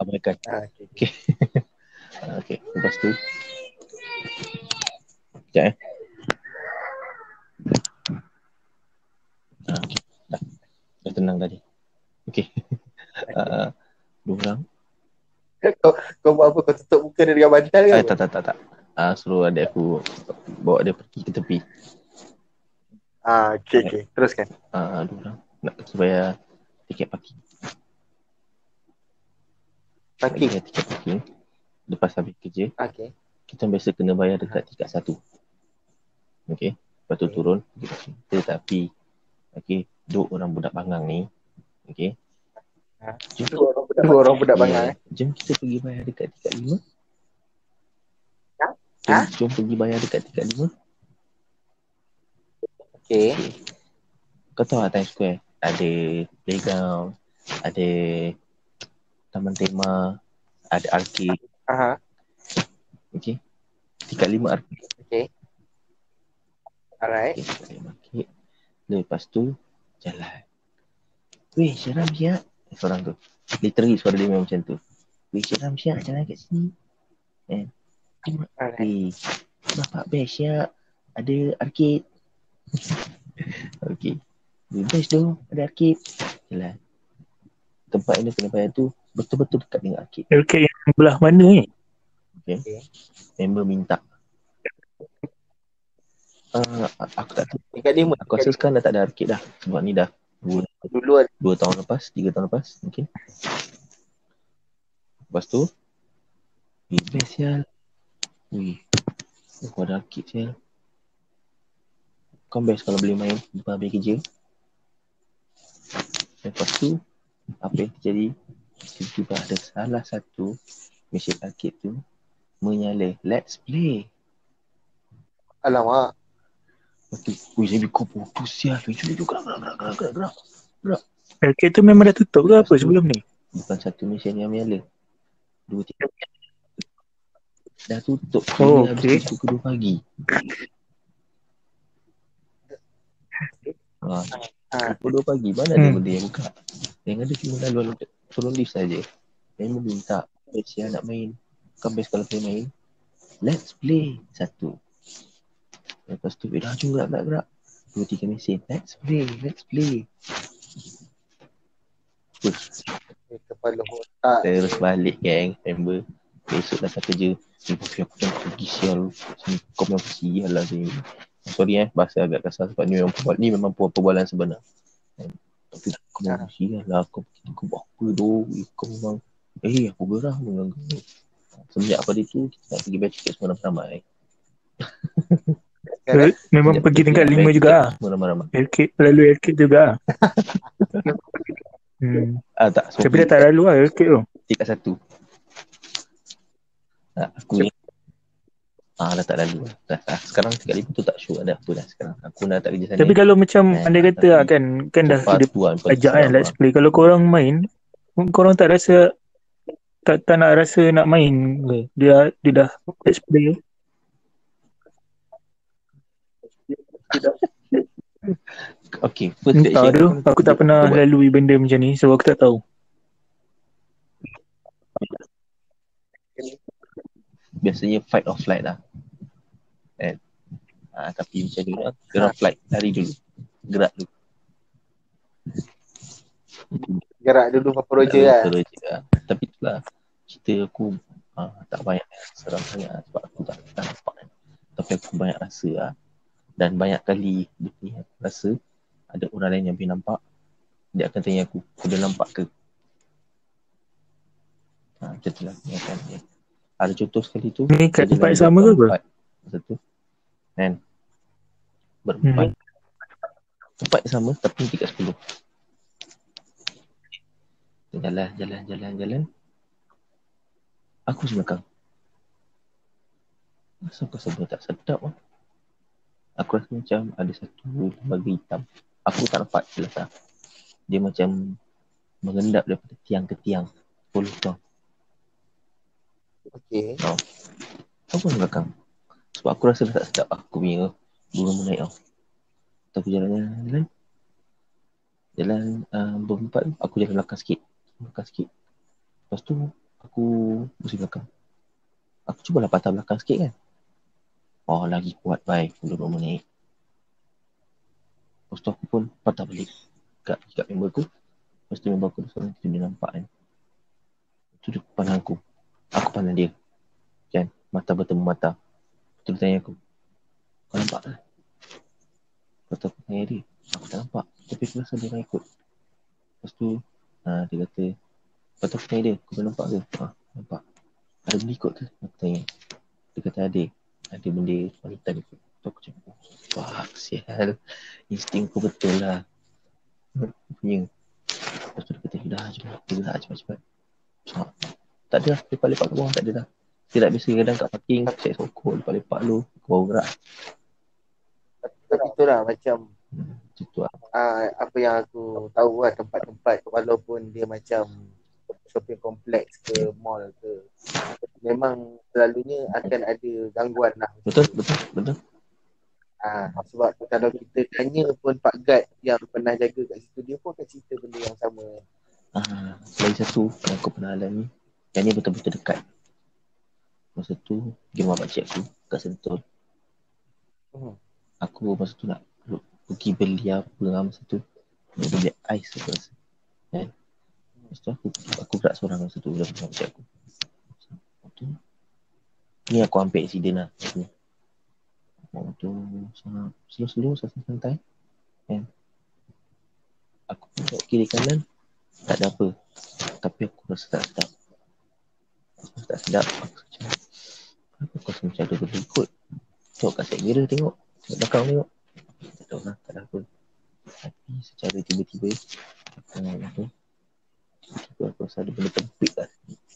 Abaikan. Ha, okay. Uh, okay. Lepas tu. Sekejap eh. Ah. Dah. Dah tenang tadi. Okay. uh, (laughs) dua orang. Kau, kau buat apa? Kau tutup muka dia dengan bantal ke? Apa? tak, tak, tak, tak. Ah, suruh adik aku bawa dia pergi ke tepi. Ah, okay, okay. Teruskan. Ah, dua orang. Nak pergi bayar tiket parking. Parking. bayar tiket parking. Lepas habis kerja, Okay. Kita biasa kena bayar dekat tingkat satu. Okay. Lepas tu turun. Tetapi, okay, dua orang budak bangang ni, okay. Ha? Jom, Dua orang budak, dua orang budak bangang eh. Jom kita pergi bayar dekat tingkat lima. Ha? Jom, Ha? jom pergi bayar dekat tingkat lima. Okay. Kau tahu tak Times Square? Ada playground, ada taman tema, ada arcade. Aha. Okay. Tingkat lima arcade. Okay. Alright. Okay, tingkat lima arcade. Lepas tu, jalan. Weh, seram siap. Seorang tu. Literally suara dia memang macam tu. Weh, seram siap jalan kat sini. Eh. Alright. Weh, nampak best siap. Ada arcade. okay. Weh, best tu. Ada arcade. Jalan. Tempat yang dia kena bayar tu betul-betul dekat dengan arcade. Okay, yang belah mana ni? Member minta. Uh, aku tak tahu. Dekat lima. Aku rasa sekarang dah tak ada arcade dah. Sebab ni dah dua, Dulu ada. dua tahun lepas, tiga tahun lepas mungkin. Lepas tu, eh, best sial. Wih, aku ada arcade sial. Kau best kalau boleh main lepas habis kerja. Lepas tu, apa yang terjadi? Tiba-tiba ada salah satu mesin arcade tu menyala let's play. Alamak. Lepas tu, wih Zabi kau sial. Wih, jom, jom, gerak, gerak, gerak, gerak, gerak, gerak. Okay, tu memang dah tutup ke apa sebelum ni? Bukan satu mesin yang menyala. Dua, tiga. Dah tutup. Oh, Dia okey. habis pukul 2 pagi. Ha, Ha. pukul 2 pagi. Mana ada Hmm. benda yang buka? Yang ada cuma laluan turun lift saja. Memang minta. Best yang nak main. Kan best kalau main. Let's play. Satu. Lepas tu, dah jom gerak, gerak, gerak. Dua, tiga mesin. Let's play. Let's play. Push. Kepala otak. Terus balik geng member Besok datang kerja Lepas tu aku jangan pergi sial Kau memang sial lah sini Sorry eh Bahasa agak kasar Sebab ni memang perbualan Ni memang perbualan sebenar Eh, Tapi kau memang sial lah Kau kau buat apa tu Kau memang Eh aku gerah dengan kau Semenjak pada itu Kita nak pergi batch semua ramai-ramai Sekarang Memang Sekejap pergi tingkat lima juga ah. Semua ramai-ramai LK lalu LK juga ah. hmm. Ah tak Tapi dah tak lalu lah LK tu tingkat satu ah, Aku ni Ah dah tak lalu lah. dah, dah. Sekarang tingkat lima tu tak sure ada apa dah sekarang Aku dah tak kerja sana Tapi kalau macam Eh, anda kata lah kan Kan dah sudah lah, kau ajak kan let's lah. play Kalau korang main Korang tak rasa tak, tak nak rasa nak main ke? Dia dia dah let's play Okay first Entah tu Aku tak pernah buat. lalui benda macam ni So aku tak tahu. Biasanya fight or flight lah. Kan ah, Tapi macam ni lah Kena flight Lari dulu. Gerak dulu gerak dulu apa projek lah. Terus je lah. Tapi tu lah Cerita aku ah, Tak banyak Seram sangat lah Sebab aku tak, tak nampak kan Tapi aku banyak rasa lah Dan banyak kali ni aku rasa Ada orang lain yang boleh nampak Dia akan tanya aku Kau dah nampak ke ha, Macam tu lah akan, ni. Ada contoh sekali tu Ni kat tempat yang sama ke apa? Masa tu Kan Berempat Hmm. Tempat yang sama Tapi tingkat 10 Jalan, jalan, jalan, jalan. Aku sebelakang Asal kau sebab tak sedap lah Aku rasa macam ada satu lembaga hitam. Aku tak nampak jelas lah Dia macam Mengendap daripada tiang ke tiang. 10 tau Okey. Aku di belakang Sebab aku rasa tak sedap Aku punya Dua menaik tau. Tapi jalan jalan Jalan Jalan uh, Berempat Aku jalan belakang sikit Belakang sikit. Lepas tu Aku Mesti belakang. Aku cubalah patah belakang sikit kan. Oh lagi kuat. Baik Aku dua menaik Lepas tu aku pun Patah balik Kat, kat member aku. Lepas tu member aku Seorang kita dia nampak kan. Tu dia pandang aku. Aku pandang dia. Kan Mata bertemu mata. Dia tanya aku. Kau nampak tak? Lepas tu aku tanya dia. Aku tak nampak. Tapi aku rasa dia nak ikut. Lepas tu ha, Dia kata Lepas tu aku tanya dia Kau boleh nampak ke? Ha, nampak. Ada benda ikut ke? Aku tanya. Dia kata ada. Ada benda wanita dia Tu aku cakap oh, Fuck sial. Insting aku betul lah. Punya. Lepas tu dia kata Dah jom Aku gerak cepat-cepat ha, Tak ada lah. Lepak-lepak kat bawah tak ada lah. Tidak biasa kadang kat parking Cek sokok Lepak-lepak lu. Aku gerak. Tapi itulah macam hmm, Macam tu lah uh, apa yang aku tahu lah tempat-tempat walaupun dia macam shopping kompleks ke mall ke memang selalunya akan ada gangguan lah. Betul Betul Betul Ah, sebab kalau kita tanya pun Pak Gad yang pernah jaga kat situ dia pun akan cerita benda yang sama. Ah, lagi satu yang aku pernah alami Yang ni betul-betul dekat Masa tu Dia rumah pakcik aku Kat Sentul Hmm. Aku masa tu nak Pergi beli apa lah masa tu. Nak beli ais aku rasa. Kan? Lepas tu aku Aku gerak seorang masa tu Dalam pakcik aku. Lepas tu Ni aku ambil accident lah. Waktu tu sangat Slow-slow santai-santai. Kan? Aku tengok kiri kanan Tak ada apa. Tapi aku rasa tak sedap. Aku tak sedap. Aku macam aku rasa macam ada benda ikut Tengok kat set mirror tengok. Tengok belakang tengok Tak tahu lah Tak ada apa. Tapi secara tiba-tiba Aku tengok tu. Aku rasa ada benda tempik kat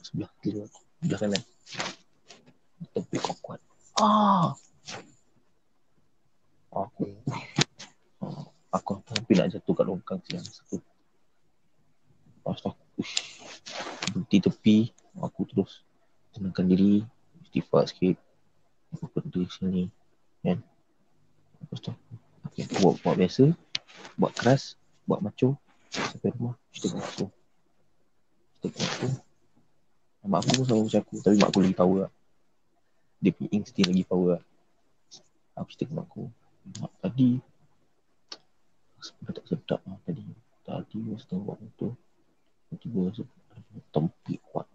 Sebelah kiri aku Sebelah kanan. Tempik kuat-kuat Ah! Aku Aku hampir nak jatuh kat longkang siang masa tu. Lepas aku ush, Berhenti tepi. Aku terus Tenangkan diri. Istighfar sikit. Aku benda sini Kan? Lepas tu okay, buat, buat biasa Buat keras Buat maco Sampai rumah Cerita kat aku Cerita kat aku Mak aku pun sama macam aku Tapi mak aku lagi power lah Dia punya insting lagi power lah Aku kat mak aku Mak tadi Sebenarnya tak sedap lah tadi Tadi masa tengok buat motor Tiba-tiba rasa Tempik kuat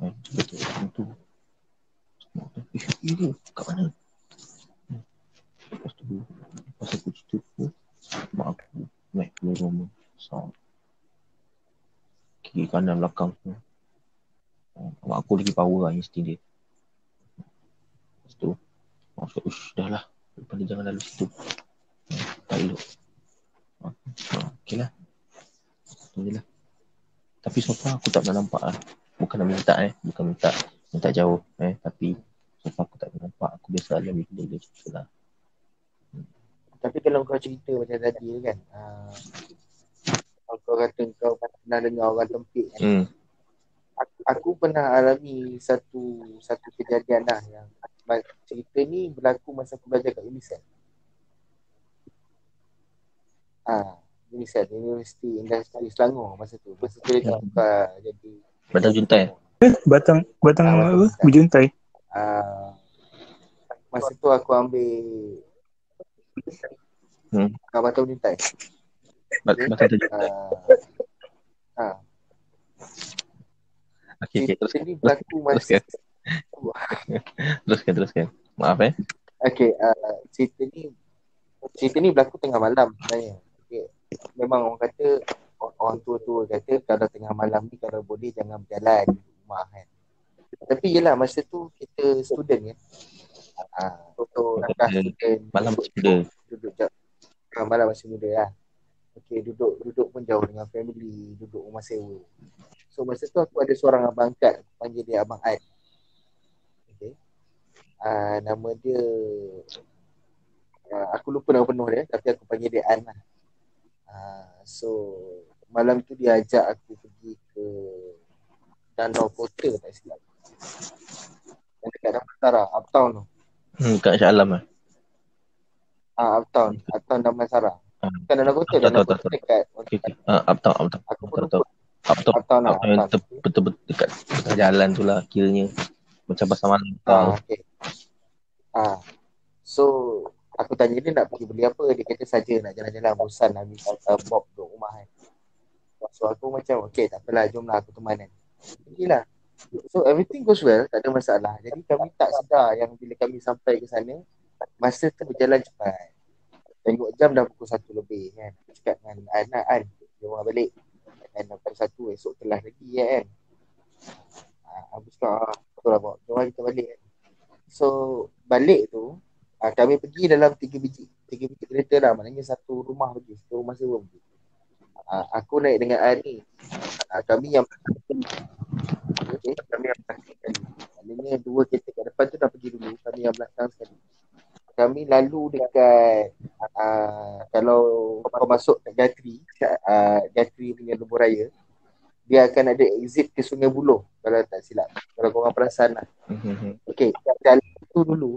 kan? Betul. Itu. Eh, ini kat mana? Lepas tu, lepas aku mak aku naik keluar rumah. So, kiri kanan belakang tu. Mak aku lagi power lah insting dia. Lepas tu, mak aku cakap, ush, dah lah. Lepas ni jangan lalu situ. Tak elok. Okay lah. Tu je lah. Tapi so far aku tak pernah nampak lah. Bukan nak minta eh. Bukan minta minta jauh eh. Tapi so far aku tak pernah nampak. Aku biasa alami benda dia tu lah. Tapi kalau kau cerita macam tadi kan, uh, kalau kau kata kau pernah dengar orang tempik kan, Hmm. aku, aku pernah alami satu satu kejadian lah yang cerita ni berlaku masa aku belajar kat UNICEF. Ah, UNICEF, Universiti Industri Selangor masa tu. Masa tu dia tak buka jadi Batang juntai eh? Batang batang Ah, apa? batang Berjuntai. ah, masa tu aku ambil Hmm. ah, Batang Juntai. Bat- Batang juntai. Ah, ah, Okay, okay. cerita Teruskan. ni berlaku masa Teruskan. (laughs) Teruskan, teruskan. Maaf eh. Okay, uh, cerita ni cerita ni berlaku tengah malam sebenarnya. Okay. Memang orang kata orang tua-tua kata kalau tengah malam ni kalau boleh jangan berjalan di rumah kan. Tapi yelah masa tu kita student kan. Ah, so langkah student Malam masih muda. duduk jauh. Ah, malam masih muda lah. Okay, duduk duduk pun jauh dengan family, duduk rumah sewa. So masa tu aku ada seorang abang aku panggil dia Abang Ad. Okay. Uh, nama dia uh, aku lupa nama penuh dia tapi aku panggil dia An lah. Uh, so malam tu dia ajak aku pergi ke Danau Kota tak silap. Yang dekat Damansara, Uptown tu. Hmm, kat Shah Alam eh. Ah, Uptown, Uptown Damansara. Ah. Bukan Danau Kota, Tahu, Danau tahu, Kota dekat Okay, okay. Ah, uptown, uptown. Aku pun Tahu. Uptown, Uptown lah. uptown Uptown. ter- betul-betul dekat dekat jalan tu lah kiranya. Macam pasal malam. Ah, okay. Ah. So aku tanya dia nak pergi beli apa dia kata saja nak jalan-jalan bosan habis uh, Bob duduk rumah kan. So aku macam okay tak apalah jomlah aku teman kan. Pergilah. So everything goes well tak ada masalah. Jadi kami tak sedar yang bila kami sampai ke sana masa tu berjalan cepat. Tengok jam dah pukul satu lebih kan. Aku Cakap dengan anak kan dia orang balik. Dan pukul satu esok kelas lagi kan. Ah, aku cakap ah, betul lah Bob. Jom kita balik kan. So balik tu uh, kami pergi dalam tiga biji tiga biji kereta lah maknanya satu rumah pergi satu rumah sewa pergi. Uh, aku naik dengan An ni. Uh, kami yang okay, kami yang belakang sekali. Maknanya dua kereta kat depan tu dah pergi dulu. Kami yang belakang sekali. Kami lalu dekat uh, kalau kau masuk kat Gatri, uh, Gatri punya Lebuh Raya, dia akan ada exit ke Sungai Buloh kalau tak silap. Kalau korang perasan lah. Hmm, Okay, jalan tu dulu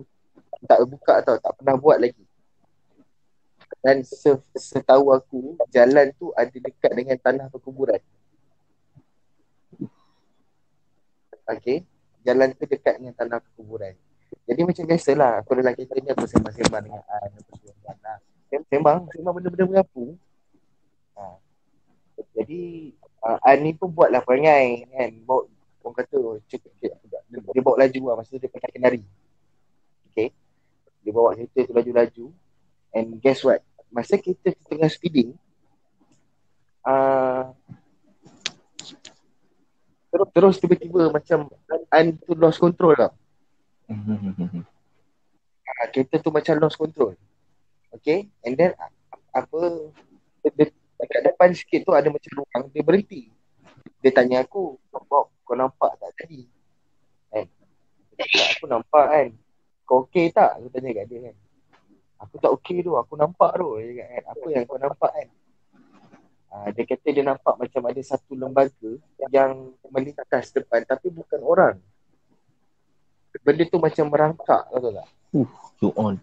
tak buka tau, tak pernah buat lagi. Dan se- setahu aku, jalan tu ada dekat dengan tanah perkuburan. Okay, jalan tu dekat dengan tanah perkuburan. Jadi macam biasalah, aku dalam kereta ni aku sembang-sembang dengan An, apa sembang lah. Sem- Sembang, sembang benda-benda mengapu. Ha. Jadi, uh, An ni pun buatlah perangai kan. Bawa, orang kata, cukup, dia, dia bawa laju lah, tu dia pakai kenari. Okay. Dia bawa kereta tu laju-laju. And guess what? Masa kita tengah speeding, uh, terus, terus tiba-tiba macam An tu lost control tau. hmm. Uh, kereta tu macam lost control. Okay. And then apa, de- de- dekat depan sikit tu ada macam ruang, dia berhenti. Dia tanya aku, Bob, kau nampak tak tadi? Eh, dia cakap, aku nampak kan. Kau okey tak? Aku tanya kat dia kan. Aku tak okey tu, aku nampak tu. Dia kan, apa yang kau nampak kan? Uh, dia kata dia nampak macam ada satu lembaga yang melintas depan tapi bukan orang. Benda tu macam merangkak, tahu tak? You on.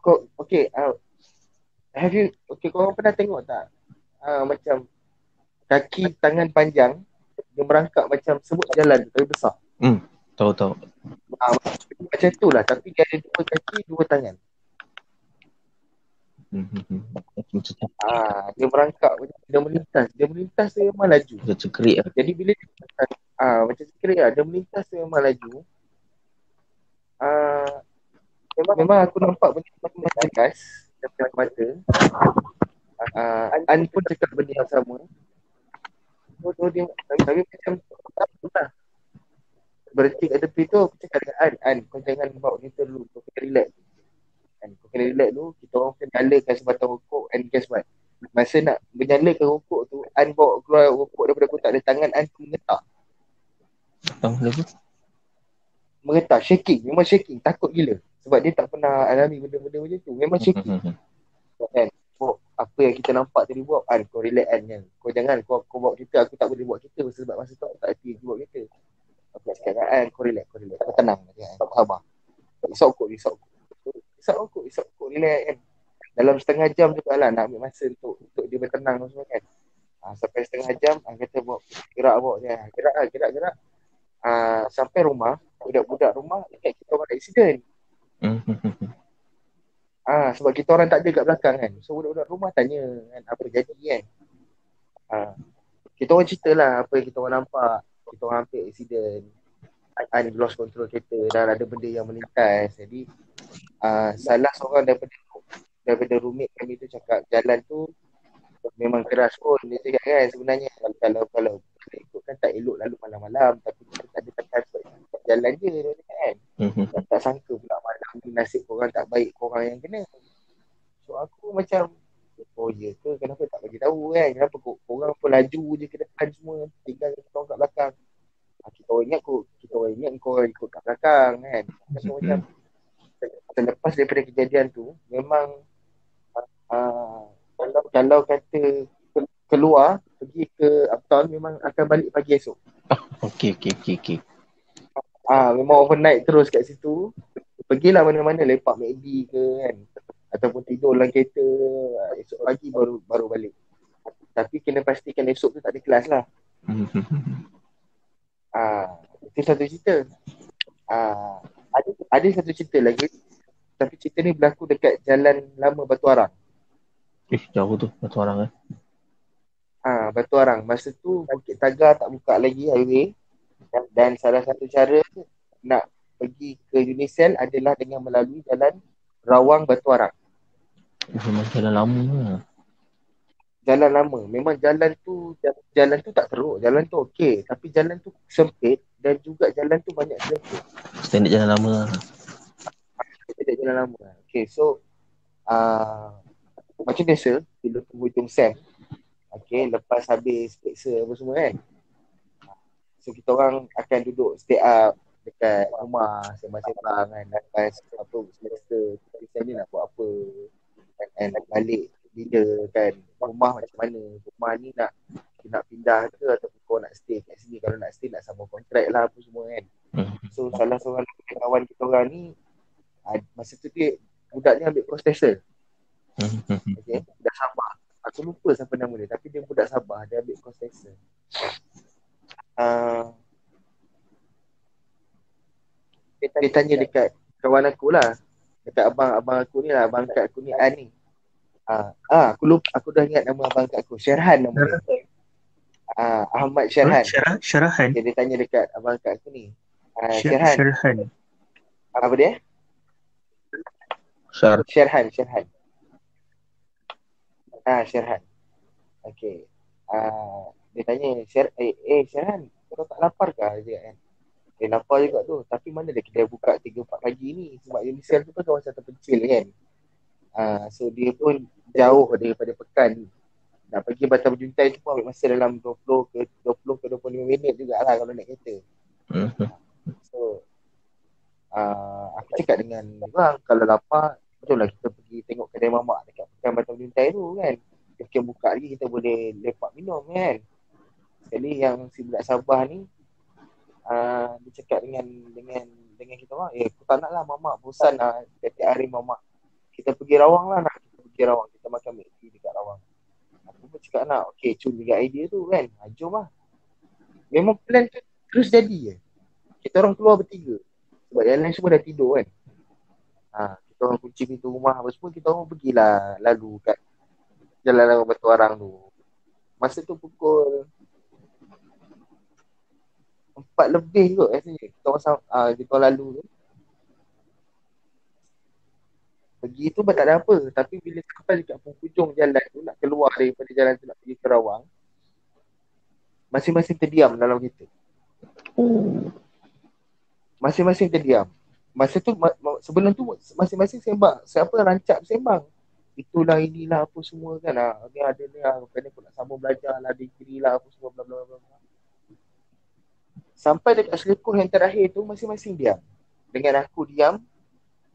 Kau, okay, uh, have you, okay, kau orang pernah tengok tak? Uh, macam kaki tangan panjang, dia merangkak macam semut jalan tapi besar. Tahu tahu. Uh, macam tu lah, tapi dia ada dua kaki, dua tangan. Hmm, hmm, hmm. Macam Ah, dia merangkak macam dia melintas. Dia melintas tu memang laju. macam cekrik lah. Jadi bila dia melintas, ah, macam sekali lah, dia melintas tu memang laju. Ah, memang, memang aku nampak benda macam jelas dalam mata. Ah, An pun cakap benda yang sama. So, so dia, tapi macam tak apa lah. Berhenti kat tepi tu, aku cakap dengan An, An, kau jangan bawa ni dulu, kau kena relax. Kan, kau kena relax dulu, kita orang kena nyalakan sebatang rokok and guess what? Masa nak menyalakan rokok tu, An bawa keluar rokok daripada kotak dia, tangan An tu mengetak. Tahu apa? Mengetak, shaking, memang shaking, takut gila. Sebab dia tak pernah alami benda-benda macam tu, memang shaking. Hmm, kan oh, apa yang kita nampak tadi buat kan kau relax kan kan kau jangan kau kau bawa kereta aku tak boleh bawa kereta sebab masa tu aku tak hati bawa kereta aku nak cakap kan kau relax kau relax kau tenang kan kau sabar isap ukur isap ukur isap ukur isap ukur relax kan dalam setengah jam juga lah nak ambil masa untuk untuk dia bertenang semua kan ha, sampai setengah jam ha, kata bawa gerak bawa dia gerak lah gerak gerak ha, sampai rumah budak-budak rumah ingat kita orang accident hmm, hmm. Ah, sebab kita orang tak ada kat belakang kan. So budak-budak rumah tanya kan apa jadi kan. Ah, kita orang cerita lah apa yang kita orang nampak. Kita orang hampir accident. An lost control kereta dan ada benda yang melintas. Jadi ah, salah seorang daripada daripada roommate kami tu cakap jalan tu memang keras pun dia cakap kan sebenarnya kalau kalau, kalau ikut kan tak elok lalu malam-malam tapi kita tak ada transport jalan je dia cakap kan Hmm, hmm. dan tak sangka pula malam ni nasib korang tak baik korang yang kena. So aku macam oh ya ke kenapa tak bagi tahu kan kenapa kor- korang pun laju je ke depan semua tinggal kita orang kat belakang. Ha, kita orang ingat kau kita orang ingat kau orang ikut kat belakang kan. So macam selepas daripada kejadian tu memang uh, kalau kalau kata ke- keluar pergi ke Uptown memang akan balik pagi esok. (laughs) Okey, okey, okey, okey. Ah, memang overnight terus kat situ. Pergilah mana-mana lepak McD ke kan. Ataupun tidur dalam kereta. Ah, Esok pagi baru baru balik. Tapi kena pastikan esok tu tak ada kelas lah. (laughs) Ah, itu satu cerita. Ah, ada ada satu cerita lagi. Tapi cerita ni berlaku dekat Jalan Lama Batu Arang. Eh, jauh tu satu orang eh. Ah, Batu Arang. Masa tu Bukit Tagar tak buka lagi highway. Dan, dan salah satu cara nak pergi ke Unicel adalah dengan melalui jalan Rawang Batu Arang. Oh, memang jalan lama lah. jalan lama. Memang jalan tu jalan tu tak teruk, jalan tu okey, tapi jalan tu sempit dan juga jalan tu banyak selekut. Standard jalan lama lah. Tidak jalan lama. Okey, so uh, macam biasa bila tunggu hujung sem. Okey, lepas habis periksa apa semua kan. So kita orang akan duduk stay up dekat rumah sembang-sembang kan lepas apa semester kita ni nak buat apa and nak balik bila kan rumah macam mana rumah ni nak nak pindah ke ataupun kau nak stay kat sini kalau nak stay nak sambung kontrak lah apa semua kan. So salah seorang kawan kita orang ni ah, masa tu dia budak ni ambil prostesor Hmm, hmm, hmm. okay budak Sabah aku lupa siapa nama dia tapi dia budak Sabah dia ambil prostesor uh, dia, dia tanya dekat kawan aku lah dekat abang-abang aku ni lah abang kat aku ni An ni Ah, ah, aku lupa aku dah ingat nama abang kat aku Syarhan nama dia. Ah, Ahmad Syarhan. Syarah, syarahan. Dia, dia tanya dekat abang kat aku ni. Syar- Syarhan. Syarahan. Apa dia? Syar. Syarhan, Syarhan. Ah, Syarhan. Okey. Ah, dia tanya, Syar eh, eh Syarhan, kau tak lapar ke? Dia kan. Eh, lapar juga tu. Tapi mana dia kedai buka 3-4 pagi ni? Sebab Unisel tu kan kawasan terpencil kan. Ah, so dia pun jauh daripada pekan ni. Nak pergi Batam Juntai tu pun ambil masa dalam 20 ke 20 ke 25 minit jugalah kalau naik kereta. Hmm. So uh, aku cakap dengan bang kalau lapar jomlah kita pergi tengok kedai mamak dekat pekan Batam Juntai tu kan. Kita buka lagi kita boleh lepak minum kan. Sekali yang si budak Sabah ni uh, dia cakap dengan dengan dengan kita orang, eh aku tak nak lah mamak bosan lah setiap hari mamak. Kita pergi rawang lah nak kita pergi rawang kita makan McD dekat rawang. Aku pun cakap nak, okay cun juga idea tu kan. Ha, jom lah. Memang plan tu terus jadi je. Kita orang keluar bertiga. Sebab yang lain semua dah tidur kan. Ha, kita orang kunci pintu rumah apa semua, kita orang pergilah lalu kat jalan lawan batu arang tu. Masa tu pukul empat lebih kot rasanya. Kita orang, sam- uh, kita orang lalu tu. Pergi tu pun tak ada apa. Tapi bila sampai dekat penghujung jalan tu, nak keluar daripada jalan tu nak pergi ke Rawang, masing-masing terdiam dalam kereta. Oh. Masing-masing terdiam. Masa tu, ma- ma- sebelum tu masing-masing sembang. Siapa rancak sembang. Itulah inilah apa semua kan. Ha, ni ada ni lah. Kan aku nak sambung belajar lah. Degree lah apa semua. Bla bla bla bla. Sampai dekat selekoh yang terakhir tu masing-masing diam. Dengan aku diam.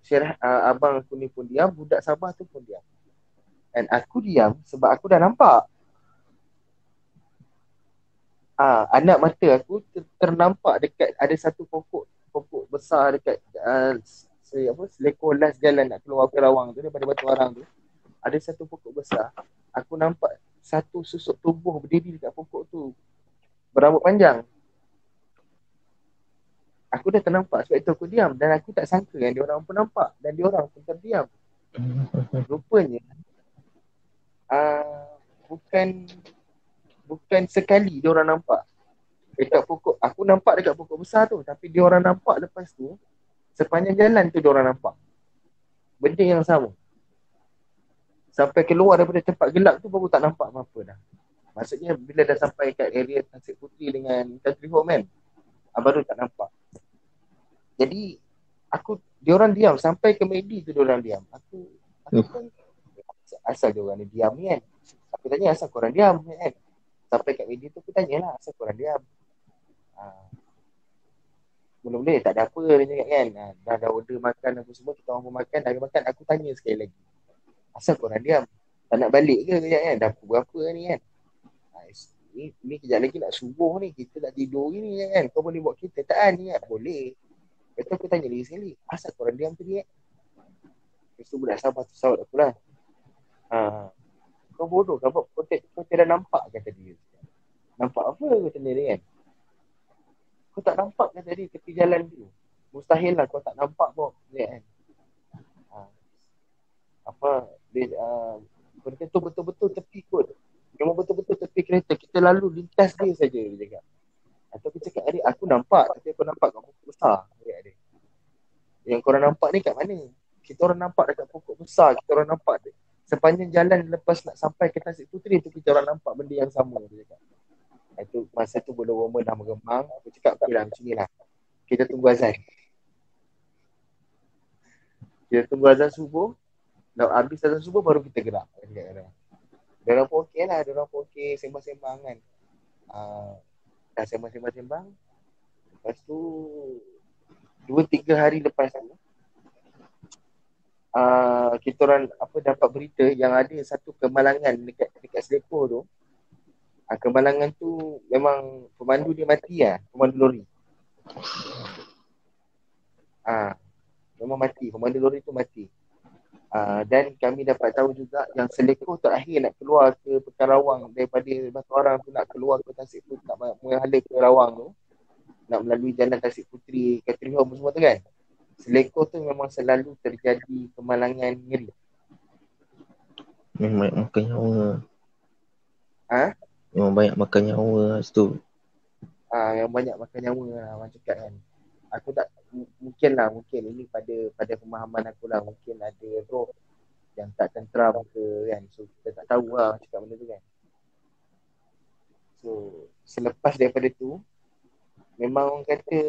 Syarah, uh, abang aku ni pun diam. Budak Sabah tu pun diam. And aku diam sebab aku dah nampak. Ah, anak mata aku ter- ternampak dekat ada satu pokok pokok besar dekat uh, se, apa selekor last jalan nak keluar ke Rawang tu daripada Batu Arang tu. Ada satu pokok besar. Aku nampak satu susuk tubuh berdiri dekat pokok tu. Berambut panjang. Aku dah ternampak sebab itu aku diam dan aku tak sangka yang dia orang pun nampak dan dia orang pun terdiam. Rupanya uh, bukan bukan sekali dia orang nampak dekat pokok aku nampak dekat pokok besar tu tapi dia orang nampak lepas tu sepanjang jalan tu dia orang nampak. Benda yang sama. Sampai keluar daripada tempat gelap tu baru tak nampak apa-apa dah. Maksudnya bila dah sampai kat area Tasik Puteri dengan Country Home kan ah, baru tak nampak. Jadi aku dia orang diam. Sampai ke Medi tu dia orang diam. Aku aku pun asal dia orang ni diam ni kan. Aku tanya asal korang diam? Kan? Sampai kat media tu aku tanyalah asal korang diam. Ha. Mula-mula tak ada apa dia cakap kan. Ha, dah ada order makan apa semua kita orang pun makan dah makan aku tanya sekali lagi. Asal korang diam? Tak nak balik ke kejap kan? Dah pukul berapa ni kan? Ha, ni, ni kejap lagi nak subuh ni. Kita nak tidur ni kan? Kau boleh buat kita tak ni kan? Boleh. Lepas tu aku tanya lagi sekali. Asal korang diam tadi kan? Lepas tu budak sabar tu sawat aku lah. Ha, kau bodoh kau, kau, kau, kau tidak nampak kata dia. Nampak apa kata dia kan? Kau tak nampak kata dia tepi jalan tu. Mustahil lah kau tak nampak pun. Dia kan? Ha. Apa, dia, uh, tu betul-betul tepi kot. Memang betul-betul tepi kereta. Kita lalu lintas dia saja dia cakap. Atau aku cakap adik aku nampak tapi aku nampak kat pokok besar. Dia adik. Yang korang nampak ni kat mana? Kita orang nampak dekat pokok besar. Kita orang nampak dia sepanjang jalan lepas nak sampai ke Tasik Puteri tu kita orang nampak benda yang sama dia cakap. Itu masa tu bulu roma dah meremang. Aku cakap okey lah macam ni lah. Kita tunggu azan. Kita tunggu azan subuh. Dah habis azan subuh baru kita gerak. Dia cakap dia. Dia orang pun okey lah. Dia orang pun okey sembang-sembang kan. Uh, dah sembang-sembang-sembang. Lepas tu dua tiga hari lepas tu uh, kita orang apa dapat berita yang ada satu kemalangan dekat dekat Selekor tu. Uh, kemalangan tu memang pemandu dia mati lah, pemandu lori. Ah, memang mati, pemandu lori tu mati. Uh, dan kami dapat tahu juga yang Selekor terakhir nak keluar ke Pekarawang daripada Batu Arang tu nak keluar ke Tasik Puteri, nak menghala ke Rawang tu. Nak melalui jalan Tasik Puteri, Catering Home semua tu kan. Selekor tu memang selalu terjadi kemalangan ngeri. Memang makan nyawa. Ha? Memang banyak makan nyawa lah situ. Ah, yang banyak makan nyawa lah orang cakap kan. Aku tak mungkin lah mungkin ini pada pada pemahaman aku lah mungkin ada roh yang tak tenteram ke kan. So kita tak tahu lah orang cakap benda tu kan. So selepas daripada tu memang orang kata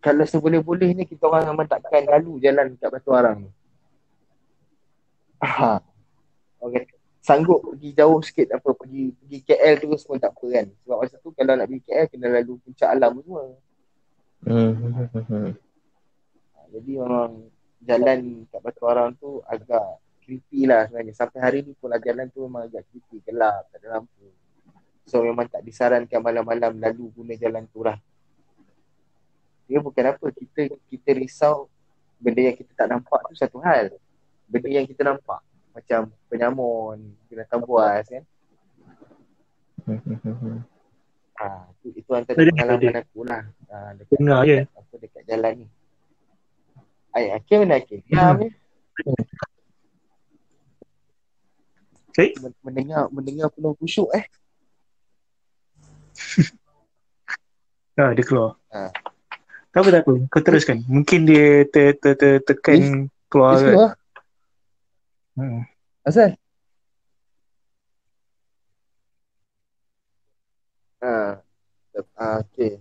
kalau seboleh-bolehnya kita orang memang takkan lalu jalan kat Batu Arang ni. Ha. Okay. Sanggup pergi jauh sikit apa pergi pergi KL terus pun tak apa kan. Sebab masa tu kalau nak pergi KL kena lalu puncak alam semua. Hmm. Ha, jadi memang jalan kat Batu Arang tu agak creepy lah sebenarnya. Sampai hari ni pun lah jalan tu memang agak creepy, gelap, tak ada lampu. So memang tak disarankan malam-malam lalu guna jalan tu lah. Dia bukan apa, kita kita risau benda yang kita tak nampak tu satu hal. Benda yang kita nampak macam penyamun, binatang buas kan. Hmm, hmm, hmm. Ah, itu, itu antara Ada, pengalaman aku lah. Ah, dekat, Dengar je. apa dekat jalan ni. Ay, Akhil mana Akhil? Diam Hmm. Men- Mendengar, mendengar penuh khusyuk eh. (laughs) Ah, dia keluar. Ah. Tak apa, tak apa. Kau teruskan. Mungkin dia ter, ter, ter, tekan keluar Dia kan. Hmm. Asal? Ah, ah, okay.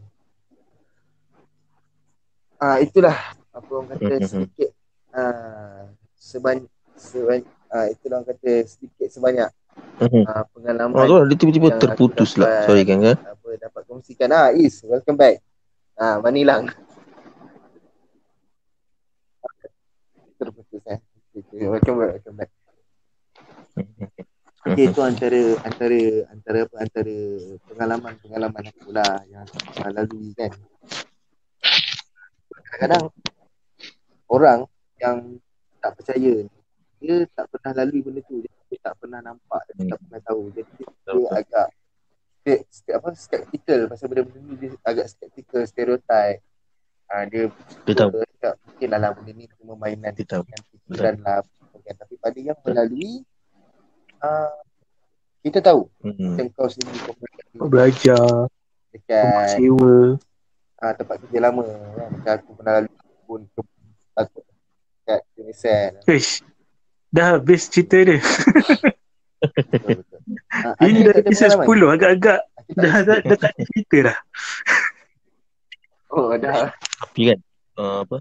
Ah, itulah apa orang kata Mhm. sedikit ah, sebanyak sebanyak ah, itulah orang kata sedikit sebanyak Mhm. ah, pengalaman Oh, dia tiba-tiba terputus lah. Sorry kan kan? apa dapat kongsikan. Ah, Is, welcome back. Ah, mana hilang? (laughs) Terputus eh. Okay. Welcome back, welcome back. Okay, itu antara antara antara apa antara pengalaman-pengalaman aku lah yang aku pernah lalui kan. Kadang-kadang orang yang tak percaya ni, dia tak pernah lalui benda tu, dia, dia tak pernah nampak, dia Hmm. tak pernah tahu. Jadi dia, dia Betul. agak dia, apa skeptical pasal benda-benda ni dia agak skeptical stereotype. Ah dia Dia tahu. dia cakap mungkin lah benda ni cuma mainan Dia tahu. dengan fikiran lah kan. Tapi pada yang melalui uh, kita tahu Hmm. macam kau sendiri kau belajar, kau dekat sewa. uh, tempat kerja lama kan. Macam aku pernah lalu pun ke takut kat Unisen. Ish, dah habis cerita dia. Betul betul. Uh, Ini dah episode 10 agak-agak dah, dah, dah tak cerita dah. Oh dah. Tapi kan uh, apa?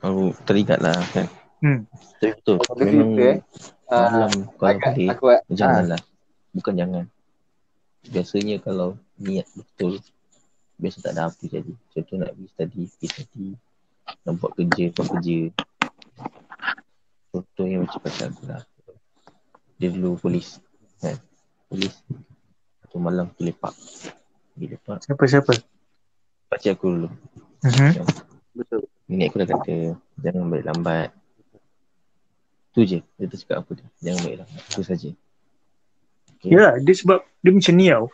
Aku teringat lah kan. Hmm. Tapi betul. Memang cerita eh. Uh, malam kalau agak boleh aku ah, janganlah. Bukan jangan. Biasanya kalau niat betul biasa tak ada apa jadi. Contoh nak pergi study, pergi study. Nak buat kerja, buat kerja. Contohnya macam pasal aku lah. Dia dulu polis. Kan? Polis. Satu malam pergi lepak. Pergi lepak. Siapa-siapa? Pakcik aku dulu. Mhm. betul. Nenek aku dah kata jangan balik lambat. Tu je. Dia tak cakap apa dia. Jangan balik lambat. Itu saja. Okay. Ya, dia sebab dia macam ni tau.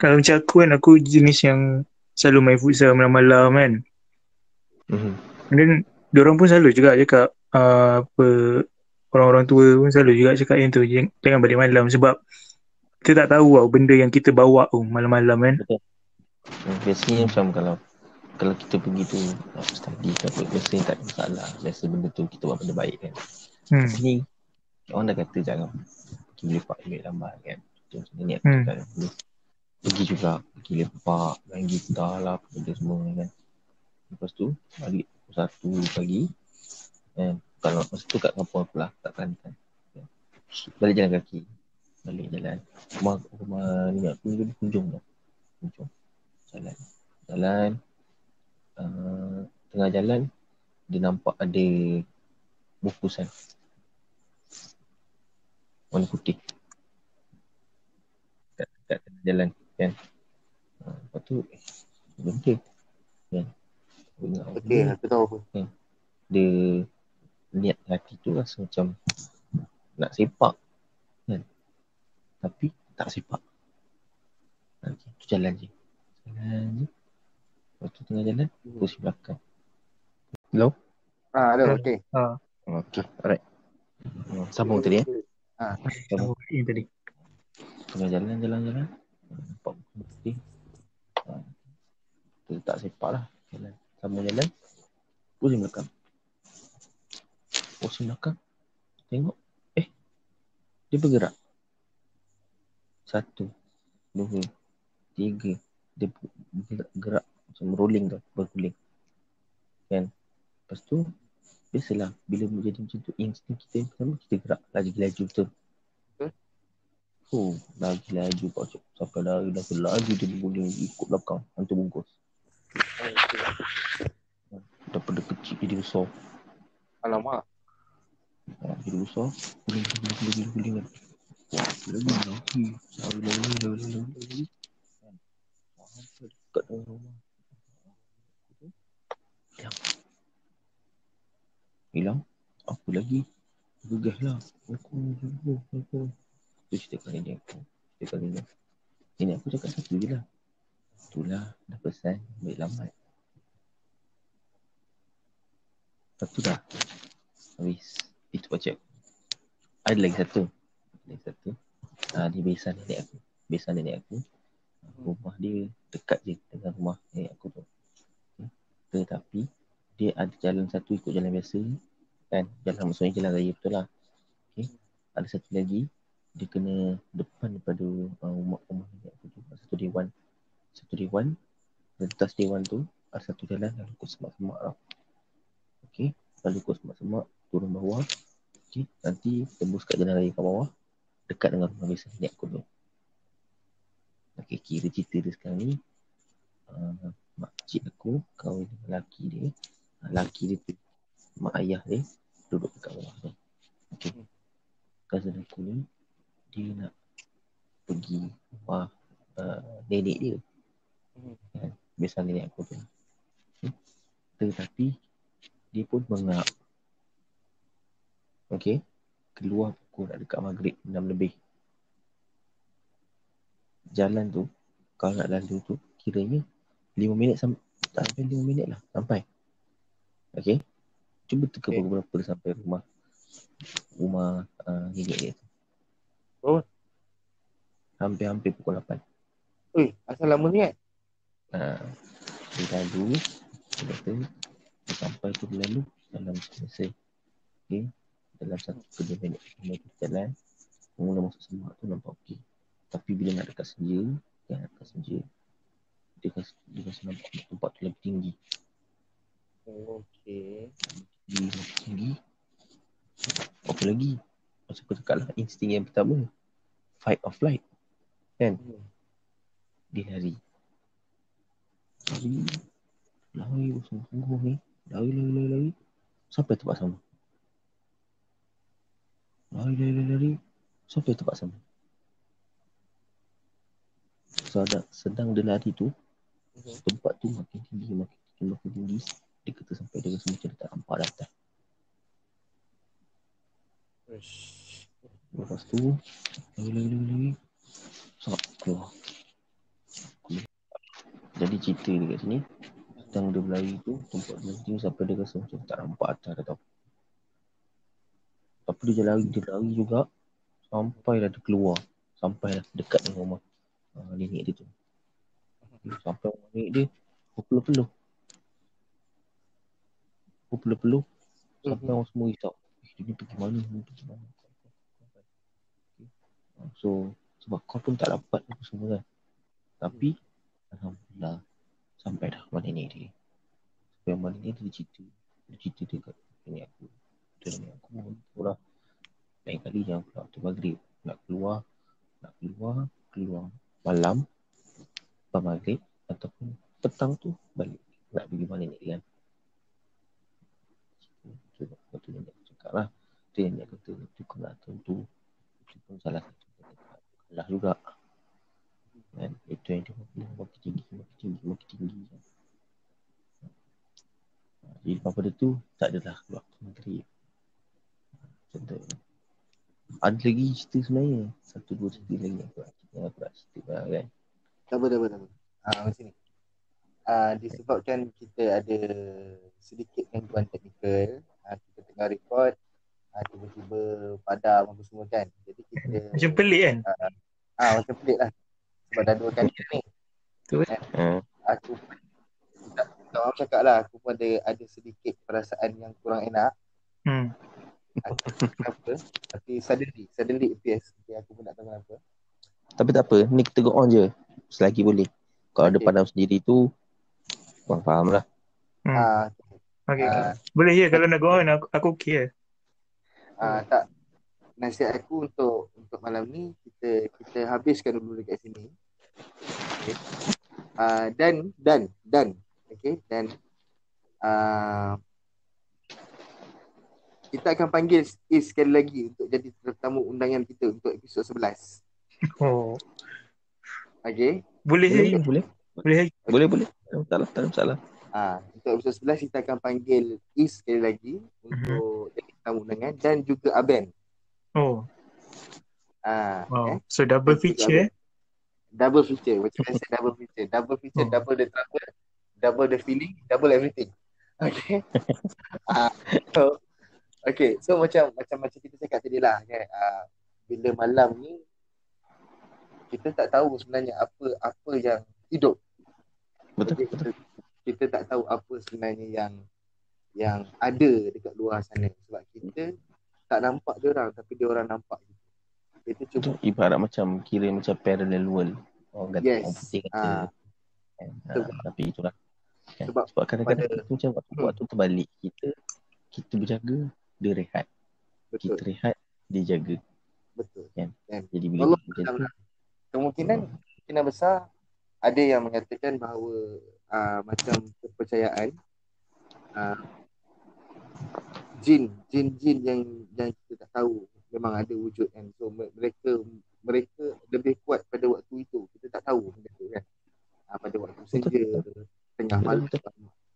Kalau macam aku kan, aku jenis yang selalu main futsal malam-malam kan. Mhm. And then, diorang pun selalu juga cakap uh, apa orang-orang tua pun selalu juga cakap yang tu jangan, balik malam sebab kita tak tahu tau benda yang kita bawa tu malam-malam kan. Hmm, Biasanya macam kalau kalau kita pergi tu nak study ke apa, biasanya tak ada masalah. Biasa benda tu kita buat benda baik kan. Hmm. Sini orang dah kata jangan pergi lepak ambil lambat kan. Tu macam ni aku Hmm. dulu. Pergi juga, pergi lepak, main gitar lah, apa benda semua kan. Lepas tu, balik pukul satu pagi. Kan. Kalau masa tu kat kampung aku lah, kat Kelantan. Kan. Balik jalan kaki. Balik jalan. Rumah, rumah ni aku ni Kunjung tau. Kunjung. Jalan. Jalan. Uh, tengah jalan, dia nampak ada bungkusan. Warna putih. Kat, kat tengah jalan kan. Uh, lepas tu, eh, benda. Kan. Okey, aku tahu apa. dia niat hati tu rasa macam nak sepak kan tapi tak sepak okay, tu jalan je jalan je lepas tu tengah jalan kursi belakang hello? Ah, ada okey. okay alright. Hmm, sambung tadi eh? Sama yang tadi. tengah jalan jalan jalan nampak putih ha. tu tak sepak lah. Jalan. Sambung jalan. Kursi belakang kursi belakang tengok. Eh dia bergerak. Satu dua tiga dia gerak macam rolling tau berguling kan lepas tu biasalah bila menjadi macam tu insting kita yang pertama kita gerak lagi-laju betul Betul. Oh, lagi laju kau cak. Sampai lari dah laju dia berguling ikut belakang hantu bungkus. Daripada kecil jadi besar. Alamak. Ha, jadi besar. Guling, guling, guling, guling. Wah, lagi lagi. Lari, lari, lari, lari, lari. Kan. Dekat dalam rumah. Hilang. Hilang. Apa lagi? Gegah lah. Aku, aku, aku. Tu cerita kali ni aku. Cerita kali ni. Ini aku cakap satu je lah. Itulah dah pesan Baik lambat Lepas tu dah Habis Itu baca Ada lagi satu Ada lagi satu ah, Dia besan nenek aku Besan nenek aku Rumah dia Dekat je Dengan rumah nenek aku tu. Okay. Tetapi Dia ada jalan satu Ikut jalan biasa Kan? Jalan maksudnya jalan raya betul lah. Okay. Ada satu lagi Dia kena Depan daripada uh, Rumah rumah nenek aku tu. Satu dewan. Satu dewan Atas dewan tu Ada satu jalan Lalu ikut semak-semak tau. Okay. Lalu ikut semak-semak Turun bawah. Okay. Nanti tembus kat jalan raya kat bawah Dekat dengan rumah biasa nenek aku tu Okay kira cerita dia sekarang ni uh, Makcik aku Kahwin dengan lelaki dia uh, Lelaki dia tu Mak ayah dia Duduk dekat bawah tu. Okay Cousin aku ni Dia nak Pergi Rumah uh, Nenek dia. Hmm. kan? Biasa nenek aku tu. Okay. Tetapi Dia pun mengap. Okay Keluar pukul nak dekat maghrib 6 lebih Jalan tu Kalau nak lalu tu Kiranya 5 minit sampai Tak sampai 5 minit lah Sampai Okay Cuba teka Okay. berapa sampai rumah Rumah uh, nenek dia tu Oh. Hampir-hampir pukul 8 Ui, asal lama ni kan? Ha, dia lalu, dia kata, dia sampai tu dia lalu dalam selesai. Okay. Dalam satu kerja minit tu jalan, mula masuk semak tu nampak okey. Tapi bila nak dekat senja, kan nak dekat senja, dia kasi, dia kasi nampak tempat tu lebih tinggi. Okay. Tinggi, lebih tinggi. Apa lagi? Macam aku cakap lah, insting yang pertama, fight or flight. Hmm. Dia lari. Lari. Lari bersungguh-sungguh ni. Lari, lari, lari, lari. Sampai tempat sama. Lari, lari, lari, lari. Sampai tempat sama. Sedang, sedang dia lari tu, Mhm. tempat tu makin tinggi, makin tinggi, makin tinggi. Dia kata sampai dia rasa macam dia tak nampak dah atas. Lepas tu, lari, lari, lari, lari. Sok, keluar. Jadi cerita dia kat sini, sedang dia berlari tu, tempat dia tinggi sampai dia rasa macam tak nampak atas dah tau. Tapi dia lari, dia lari juga, sampai dah dia keluar. Sampai dah dekat dengan rumah uh, nenek dia tu. Sampai nenek dia, berpeluh-peluh. Berpeluh-peluh, sampai Mhm. orang semua risau. Eh, dia ni pergi mana, dia ni pergi mana. Uh, So, sebab kau pun tak dapat apa semua kan. Tapi, Alhamdulillah, sampai dah rumah nenek dia. Sampai rumah nenek dia, cerita. Dia cerita dia kat nenek aku. Dia nenek aku, orang lain kali jangan keluar waktu maghrib. Nak keluar, nak keluar, keluar malam, lepas maghrib, ataupun petang tu balik. Nak pergi nenek dia kan. Tu, tu, nenek aku cakap lah. Tu nenek kata, tu kau nak tentu. Itu pun salah satu. Kalah juga. Kan? Itu yang dia makin, tinggi, makin tinggi, makin tinggi. Jadi daripada tu, tak adalah waktu. Macam tu. Ada lagi cerita sebenarnya. Satu dua cerita lagi yang aku nak yang aku nak cerita lah kan. Tak apa, tak apa, tak apa. Ah, macam ni. Ah, disebabkan kita ada sedikit gangguan teknikal, ah, kita tengah record, ah, tiba-tiba padam apa semua kan. Jadi kita (laughs) Macam pelik kan? ah macam pelik lah. Sebab dah dua kali ni. Hmm. Aku tak tak orang cakap lah aku pun ada ada sedikit perasaan yang kurang enak. Hmm. Kenapa? Tapi suddenly, suddenly appears. Okay, aku pun tak tahu kenapa. Tapi tak apa, ni kita go on je. Selagi boleh. Kalau ada Okay. padam sendiri tu, korang faham lah. Hmm. Ah, Okay, okay. ah, Boleh je kalau nak go on aku, aku okay lah. Ah tak nasihat aku untuk untuk malam ni kita kita habiskan dulu dekat sini. Okay. Ah dan dan dan okay dan ah kita akan panggil Is sekali lagi untuk jadi tetamu undangan kita untuk episod 11. Oh. Okay. Boleh. Boleh, boleh. Boleh. Boleh, boleh. Tak ada masalah, tak ada masalah. Ah untuk episod 11 kita akan panggil Is sekali lagi untuk jadi tetamu undangan dan juga Aben. Oh. Ah Wow. eh. So double feature eh. double feature. Macam saya double feature. Double feature, Oh. double the trouble, double the feeling, double everything. Okay. (laughs) Ah, so, okay. So macam macam macam kita cakap tadi lah kan. Uh, bila malam ni kita tak tahu sebenarnya apa apa yang hidup. Betul, Jadi, betul. kita, kita tak tahu apa sebenarnya yang yang ada dekat luar sana sebab kita tak nampak dia orang tapi dia orang nampak kita. Kita Itu cuma ibarat macam kira macam parallel world. Orang kata, Yes. orang putih kata. kan. betul. Ah, tapi itulah. Kan? Sebab Sebab, kadang-kadang pada- kita macam waktu, Hmm. waktu terbalik. Kita kita berjaga, dia rehat. betul Kita rehat, dia jaga. betul. Jadi bila Allah macam tu, Alam. Kemungkinan kemungkinan besar ada yang mengatakan bahawa uh, macam kepercayaan uh, jin jin-jin yang yang kita tak tahu memang ada wujud kan. So me- mereka mereka lebih kuat pada waktu itu. Kita tak tahu benda tu kan. Uh, pada waktu senja tengah malam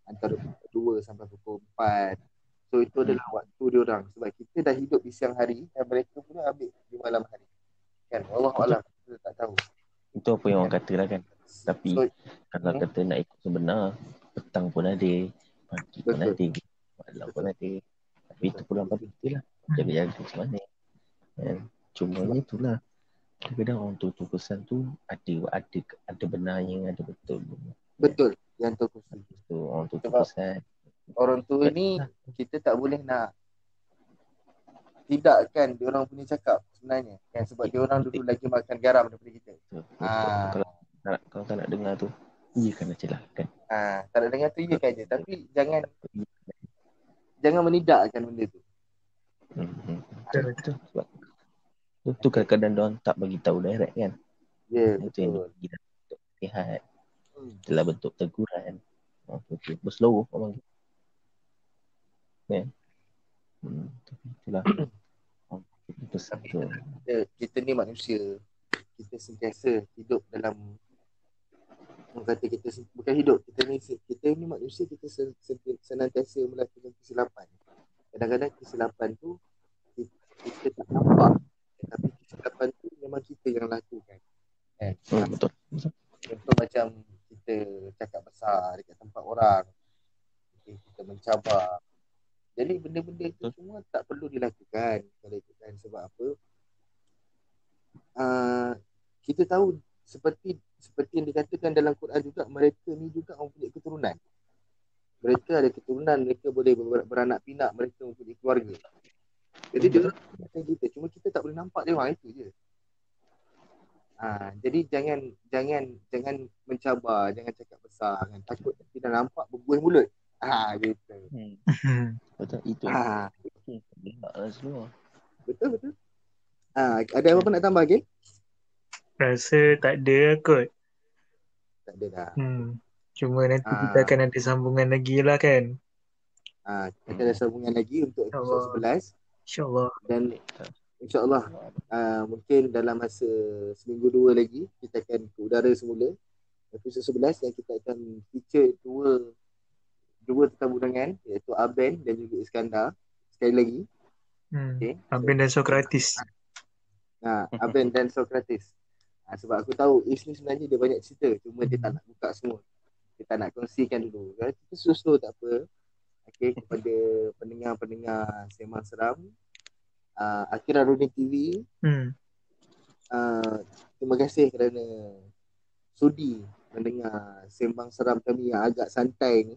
antara pukul 2 sampai pukul 4. So itu Hmm. adalah waktu dia orang sebab kita dah hidup di siang hari dan mereka pula ambil di malam hari. Kan Allah alam kita tak tahu. itu apa yang orang kata lah kan. Tapi So, kalau Hmm. kata nak ikut sebenar, petang pun ada, pagi pun Betul. ada, malam pun ada. Tapi itu pulang pada kita lah. Jaga-jaga macam mana. Kan? Cuma itulah. Kadang-kadang orang tu, tu pesan tu ada ada ada benarnya, ada betul. betul yang tu setuju. Tu orang tu tu pesan. Orang tua ni kita tak boleh nak tidak kan dia orang punya cakap sebenarnya kan sebab dia orang dulu lagi makan garam daripada kita. Ah. Kalau tak, kalau tak nak dengar tu, iya kan nak celah kan. Ah, tak ada dengar tu ya kan je tapi jangan jangan menidakkan benda tu. Hmm, hmm. Betul. Betul. Sebab tu, tu kadang-kadang dia orang tak bagi tahu direct kan. Ya, Itu yang betul. dia bagi dalam bentuk nasihat, Hmm. dalam bentuk teguran. Oh, okay. Berseluruh orang panggil. Kan? Hmm, itulah. (coughs) Oh, kita, kita ni manusia. Kita sentiasa hidup dalam kata kita bukan hidup kita ni kita ni manusia kita sen, sen, senantiasa melakukan kesilapan. Kadang-kadang kesilapan tu kita, kita tak nampak. Tapi kesilapan tu memang kita yang lakukan. Kan Hmm, betul. betul. contoh macam kita cakap besar dekat tempat orang. Kita mencabar jadi benda-benda itu semua tak perlu dilakukan kalau itu kan sebab apa uh, kita tahu seperti seperti yang dikatakan dalam Quran juga mereka ni juga mempunyai keturunan mereka ada keturunan mereka boleh ber- beranak pinak mereka mempunyai keluarga jadi dia orang macam kita cuma kita tak boleh nampak dia orang itu je Ha, jadi jangan jangan jangan mencabar, jangan cakap besar kan. Takut nanti dah nampak berbuih mulut. Ha gitu. Hmm, (laughs) betul. Itu Ha semua. betul betul. Ha ada apa-apa nak tambah lagi? Rasa tak ada lah kot. Tak ada dah. Hmm. Cuma nanti Ah. kita akan ada sambungan lagi lah kan. Ha kita ada sambungan lagi untuk episod 11 InsyaAllah. dan insyaallah uh, mungkin dalam masa seminggu dua lagi kita akan ke udara semula episod 11 dan kita akan feature dua dua tetamu undangan iaitu Aben dan juga Iskandar sekali lagi Hmm. okey Abin dan Sokratis. Ha, Aben dan Socrates. Ha, sebab aku tahu Is ni sebenarnya dia banyak cerita cuma dia tak nak buka semua. Dia tak nak kongsikan dulu. Ya, kita slow-slow tak apa. Okey kepada pendengar-pendengar Sembang Seram. Uh, Akira Rudin TV. Hmm. Uh, terima kasih kerana sudi mendengar Sembang Seram kami yang agak santai ni.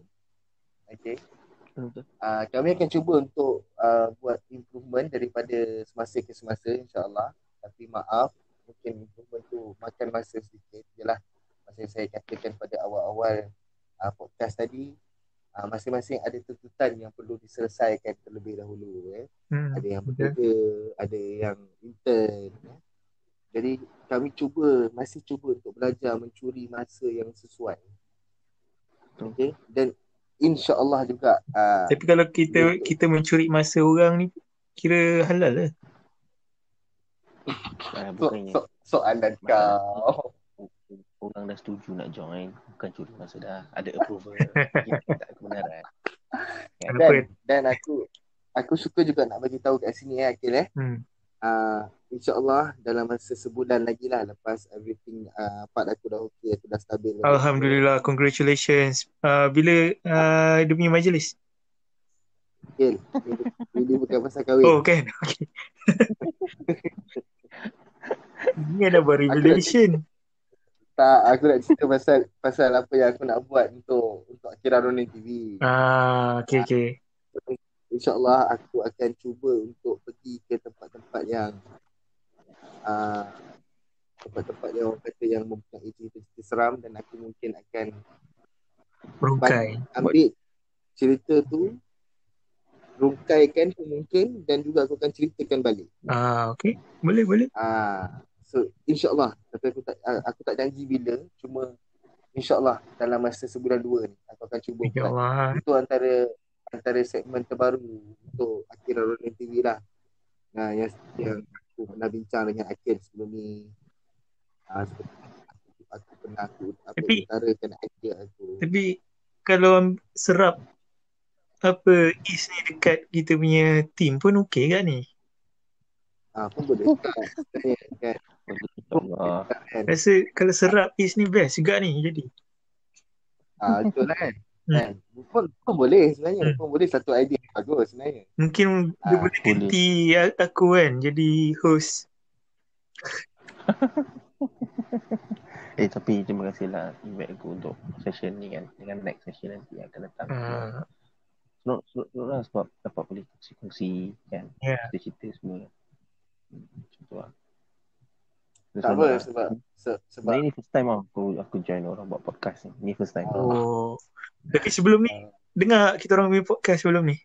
Betul. Uh, kami akan cuba untuk uh, buat improvement daripada semasa ke semasa insyaAllah. Tapi maaf, mungkin improvement tu makan masa sedikit. Jelah, macam saya katakan pada awal-awal uh, podcast tadi, uh, masing-masing ada tuntutan yang perlu diselesaikan terlebih dahulu. Eh. Hmm. Ada yang bekerja, ada yang intern. Eh. Jadi kami cuba, masih cuba untuk belajar mencuri masa yang sesuai. Okay? Dan insya-Allah juga uh, Tapi kalau kita kita mencuri masa orang ni kira halal lah. Ah, so, bukannya so, soalan kau. orang dah setuju nak join, bukan curi masa dah. Ada approval. (laughs) Tak kebenaran. Kenapa? Dan, dan aku aku suka juga nak bagi tahu kat sini eh Akil eh. Hmm. Uh, InsyaAllah dalam masa sebulan lagi lah lepas everything uh, part aku dah okay, aku dah stabil. Alhamdulillah, congratulations. Uh, bila uh, dia punya majlis? Okay, ini bukan pasal kahwin. Oh kan, (laughs) okay. Ini ada baru revelation. Tak, aku nak cerita pasal pasal apa yang aku nak buat untuk untuk Akira Ronin TV. Ah, okay, okay. InsyaAllah aku akan cuba untuk pergi ke tempat-tempat yang uh, tempat-tempat yang orang kata yang mempunyai cerita-cerita seram dan aku mungkin akan Rungkai. ambil cerita tu rungkaikan tu mungkin dan juga aku akan ceritakan balik. Ah, okay. Boleh, boleh. Ah, so insyaallah tapi aku tak ah, aku tak janji bila cuma insyaallah dalam masa sebulan dua ni aku akan cuba buat. InsyaAllah. Itu antara antara segmen terbaru untuk Akira Ronin TV lah. Nah, yang yang aku pernah bincang dengan Akil sebelum ni. Ah, seperti aku, aku pernah aku apa Tapi- utarakan idea aku. Tapi kalau serap apa Is ni dekat kita punya team pun okey kan ni? Ah, pun boleh kan. Sebenarnya kan. InsyaAllah. kan. Rasa kalau serap Is ni best juga ni jadi. Ah, betul lah kan. Hmm. kan. Pun, pun boleh sebenarnya. Hmm. Pun boleh satu idea yang bagus sebenarnya. Mungkin dia Ah, boleh ganti aku kan jadi host. (laughs) Eh tapi terima kasih lah invite aku untuk session ni kan dengan next session nanti yang akan datang. Ah, Senang, senang, senang lah sebab dapat boleh kongsi-kongsi kan Ya. cerita-cerita semua. Hmm, Macam tu lah. Tak apa lah. sebab se, sebab Sebenarnya ni first time lah aku, aku join orang buat podcast ni. Ni first time. Oh. Tapi sebelum ni dengar kita orang punya podcast sebelum ni.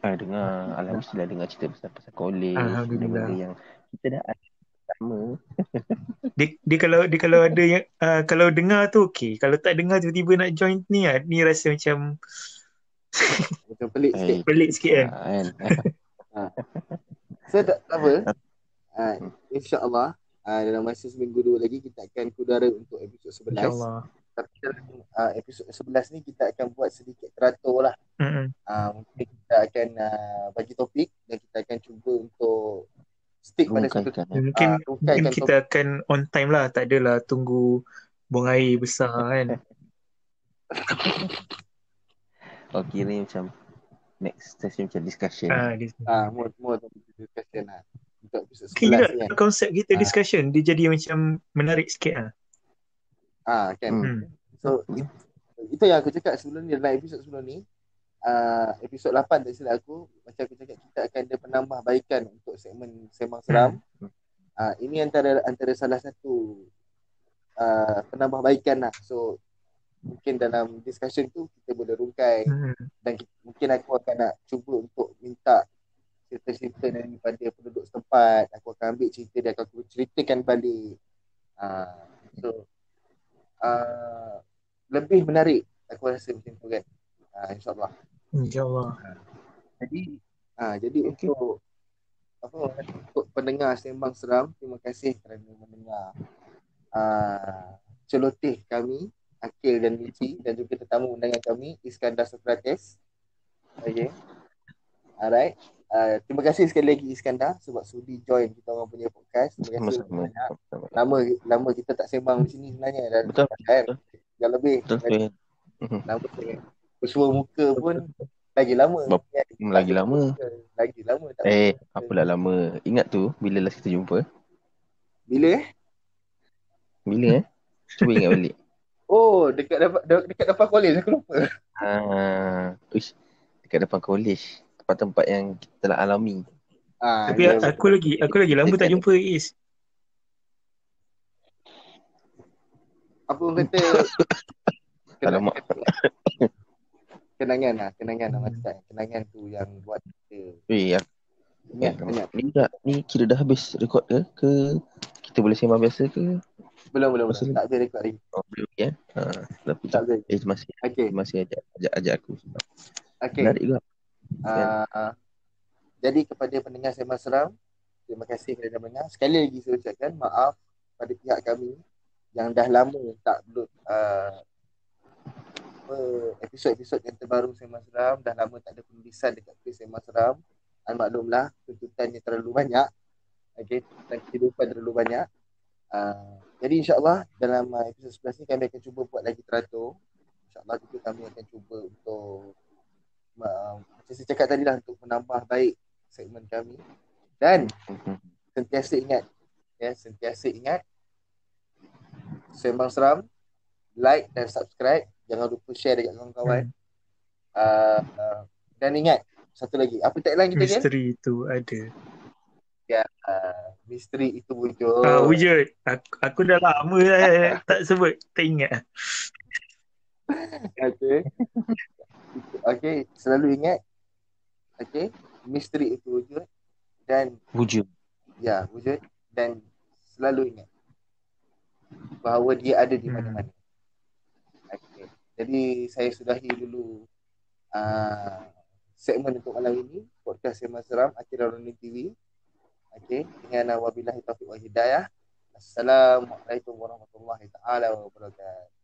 Ah, dengar, alah mestilah dengar cerita pasal pasal college, Alhamdulillah. yang kita dah ada sama. Dia, dia kalau dia kalau ada yang uh, kalau dengar tu okey. Kalau tak dengar tiba-tiba nak join ni ah ni rasa macam macam pelik sikit. Eh, pelik sikit kan. ah, kan. (laughs) So tak, tak apa. Uh, InsyaAllah uh, dalam masa seminggu dua lagi kita akan kudara untuk episod 11. InsyaAllah. Tapi dalam uh, episod 11 ni kita akan buat sedikit teratur lah. Mm-mm. Uh, mungkin kita akan uh, bagi topik dan kita akan cuba untuk stick pada satu Rungkaikan. Ya, Mungkin Ah, mungkin kita akan on time lah. Tak adalah tunggu buang air besar kan. (laughs) Oh, kira macam next session macam discussion. Ah, dia, Ah, more, more topik discussion lah. Untuk episod 11 Kira ni kan. konsep kita Ah. discussion dia jadi macam menarik sikit lah. Ah, kan. Hmm. So it, itu yang aku cakap sebelum ni dalam episod sebelum ni uh, episod 8 tak silap aku macam aku cakap kita akan ada penambahbaikan untuk segmen Sembang Seram. Hmm. Uh, ini antara antara salah satu uh, penambahbaikan lah. So mungkin dalam discussion tu kita boleh rungkai Hmm. dan kita, mungkin aku akan nak cuba untuk minta cerita-cerita daripada penduduk setempat. Aku akan ambil cerita dia akan aku ceritakan balik. Uh, so uh, lebih menarik aku rasa macam tu kan. Uh, InsyaAllah. InsyaAllah. Jadi ah jadi untuk apa untuk pendengar sembang seram terima kasih kerana mendengar ah celoteh kami Akil dan Michi dan juga tetamu undangan kami Iskandar Sokrates. Okay. Alright. Uh, terima kasih sekali lagi Iskandar sebab sudi join kita orang punya podcast. Terima kasih Sama-sama. banyak. Lama lama kita tak sembang macam ni sebenarnya dan Betul. kan. Dah lebih. Betul. betul. Lama sangat. Bersua muka pun lagi lama. Bap- Kan? Hmm, Lagi lama. Lagi lama tak Eh, apalah lama. Ingat tu bila last kita jumpa? Bila eh? Bila eh? Cuba ingat balik. (laughs) Oh, dekat depan de- dekat depan college aku lupa. Ah, uish, dekat depan college. Tempat-tempat yang kita telah alami. Ah, Tapi ya, aku lagi aku lagi lama tak jumpa Is. apa orang kata (laughs) Alamak. kenangan lah, kenangan lah macam kenangan tu yang buat kita Eh, ya. Ya, banyak. Ni dah, ni kira dah habis rekod ke? Ke kita boleh sembang biasa ke? Belum belum, Masa belum. tak ada rekod lagi. Oh, belum ya? Ha, tapi Tak ada. eh, masih Okey, masih ajak ajak, ajak aku. okey. Menarik juga. Ah, jadi kepada pendengar Sembang Seram, terima kasih kerana mendengar. Sekali lagi saya ucapkan maaf pada pihak kami yang dah lama tak upload uh, episod-episod yang terbaru Sembang Seram, dah lama tak ada penulisan dekat page Sembang Seram. maklumlah tuntutannya terlalu banyak. Okay, tuntutan kehidupan terlalu banyak. Uh, jadi insyaAllah dalam uh, episod 11 ni kami akan cuba buat lagi teratur. InsyaAllah juga kami akan cuba untuk uh, macam saya cakap tadi lah untuk menambah baik segmen kami. Dan sentiasa ingat ya, sentiasa ingat Sembang Seram like dan subscribe jangan lupa share dekat kawan-kawan. Uh, uh, dan ingat satu lagi apa tagline kita kan? Misteri itu ada. Ya, uh, misteri itu wujud. Uh, wujud. Aku, aku dah lama dah tak sebut, tak ingat. (laughs) okay. Okay, selalu ingat. Okay, misteri itu wujud dan wujud. Ya, wujud dan selalu ingat bahawa dia ada di hmm. mana-mana. Hmm. Okay. Jadi saya sudahi dulu uh, segmen untuk malam ini podcast Sembang Seram Akhirah Running TV. Okey, dengan wabillahi taufiq wal hidayah. Assalamualaikum warahmatullahi taala wabarakatuh.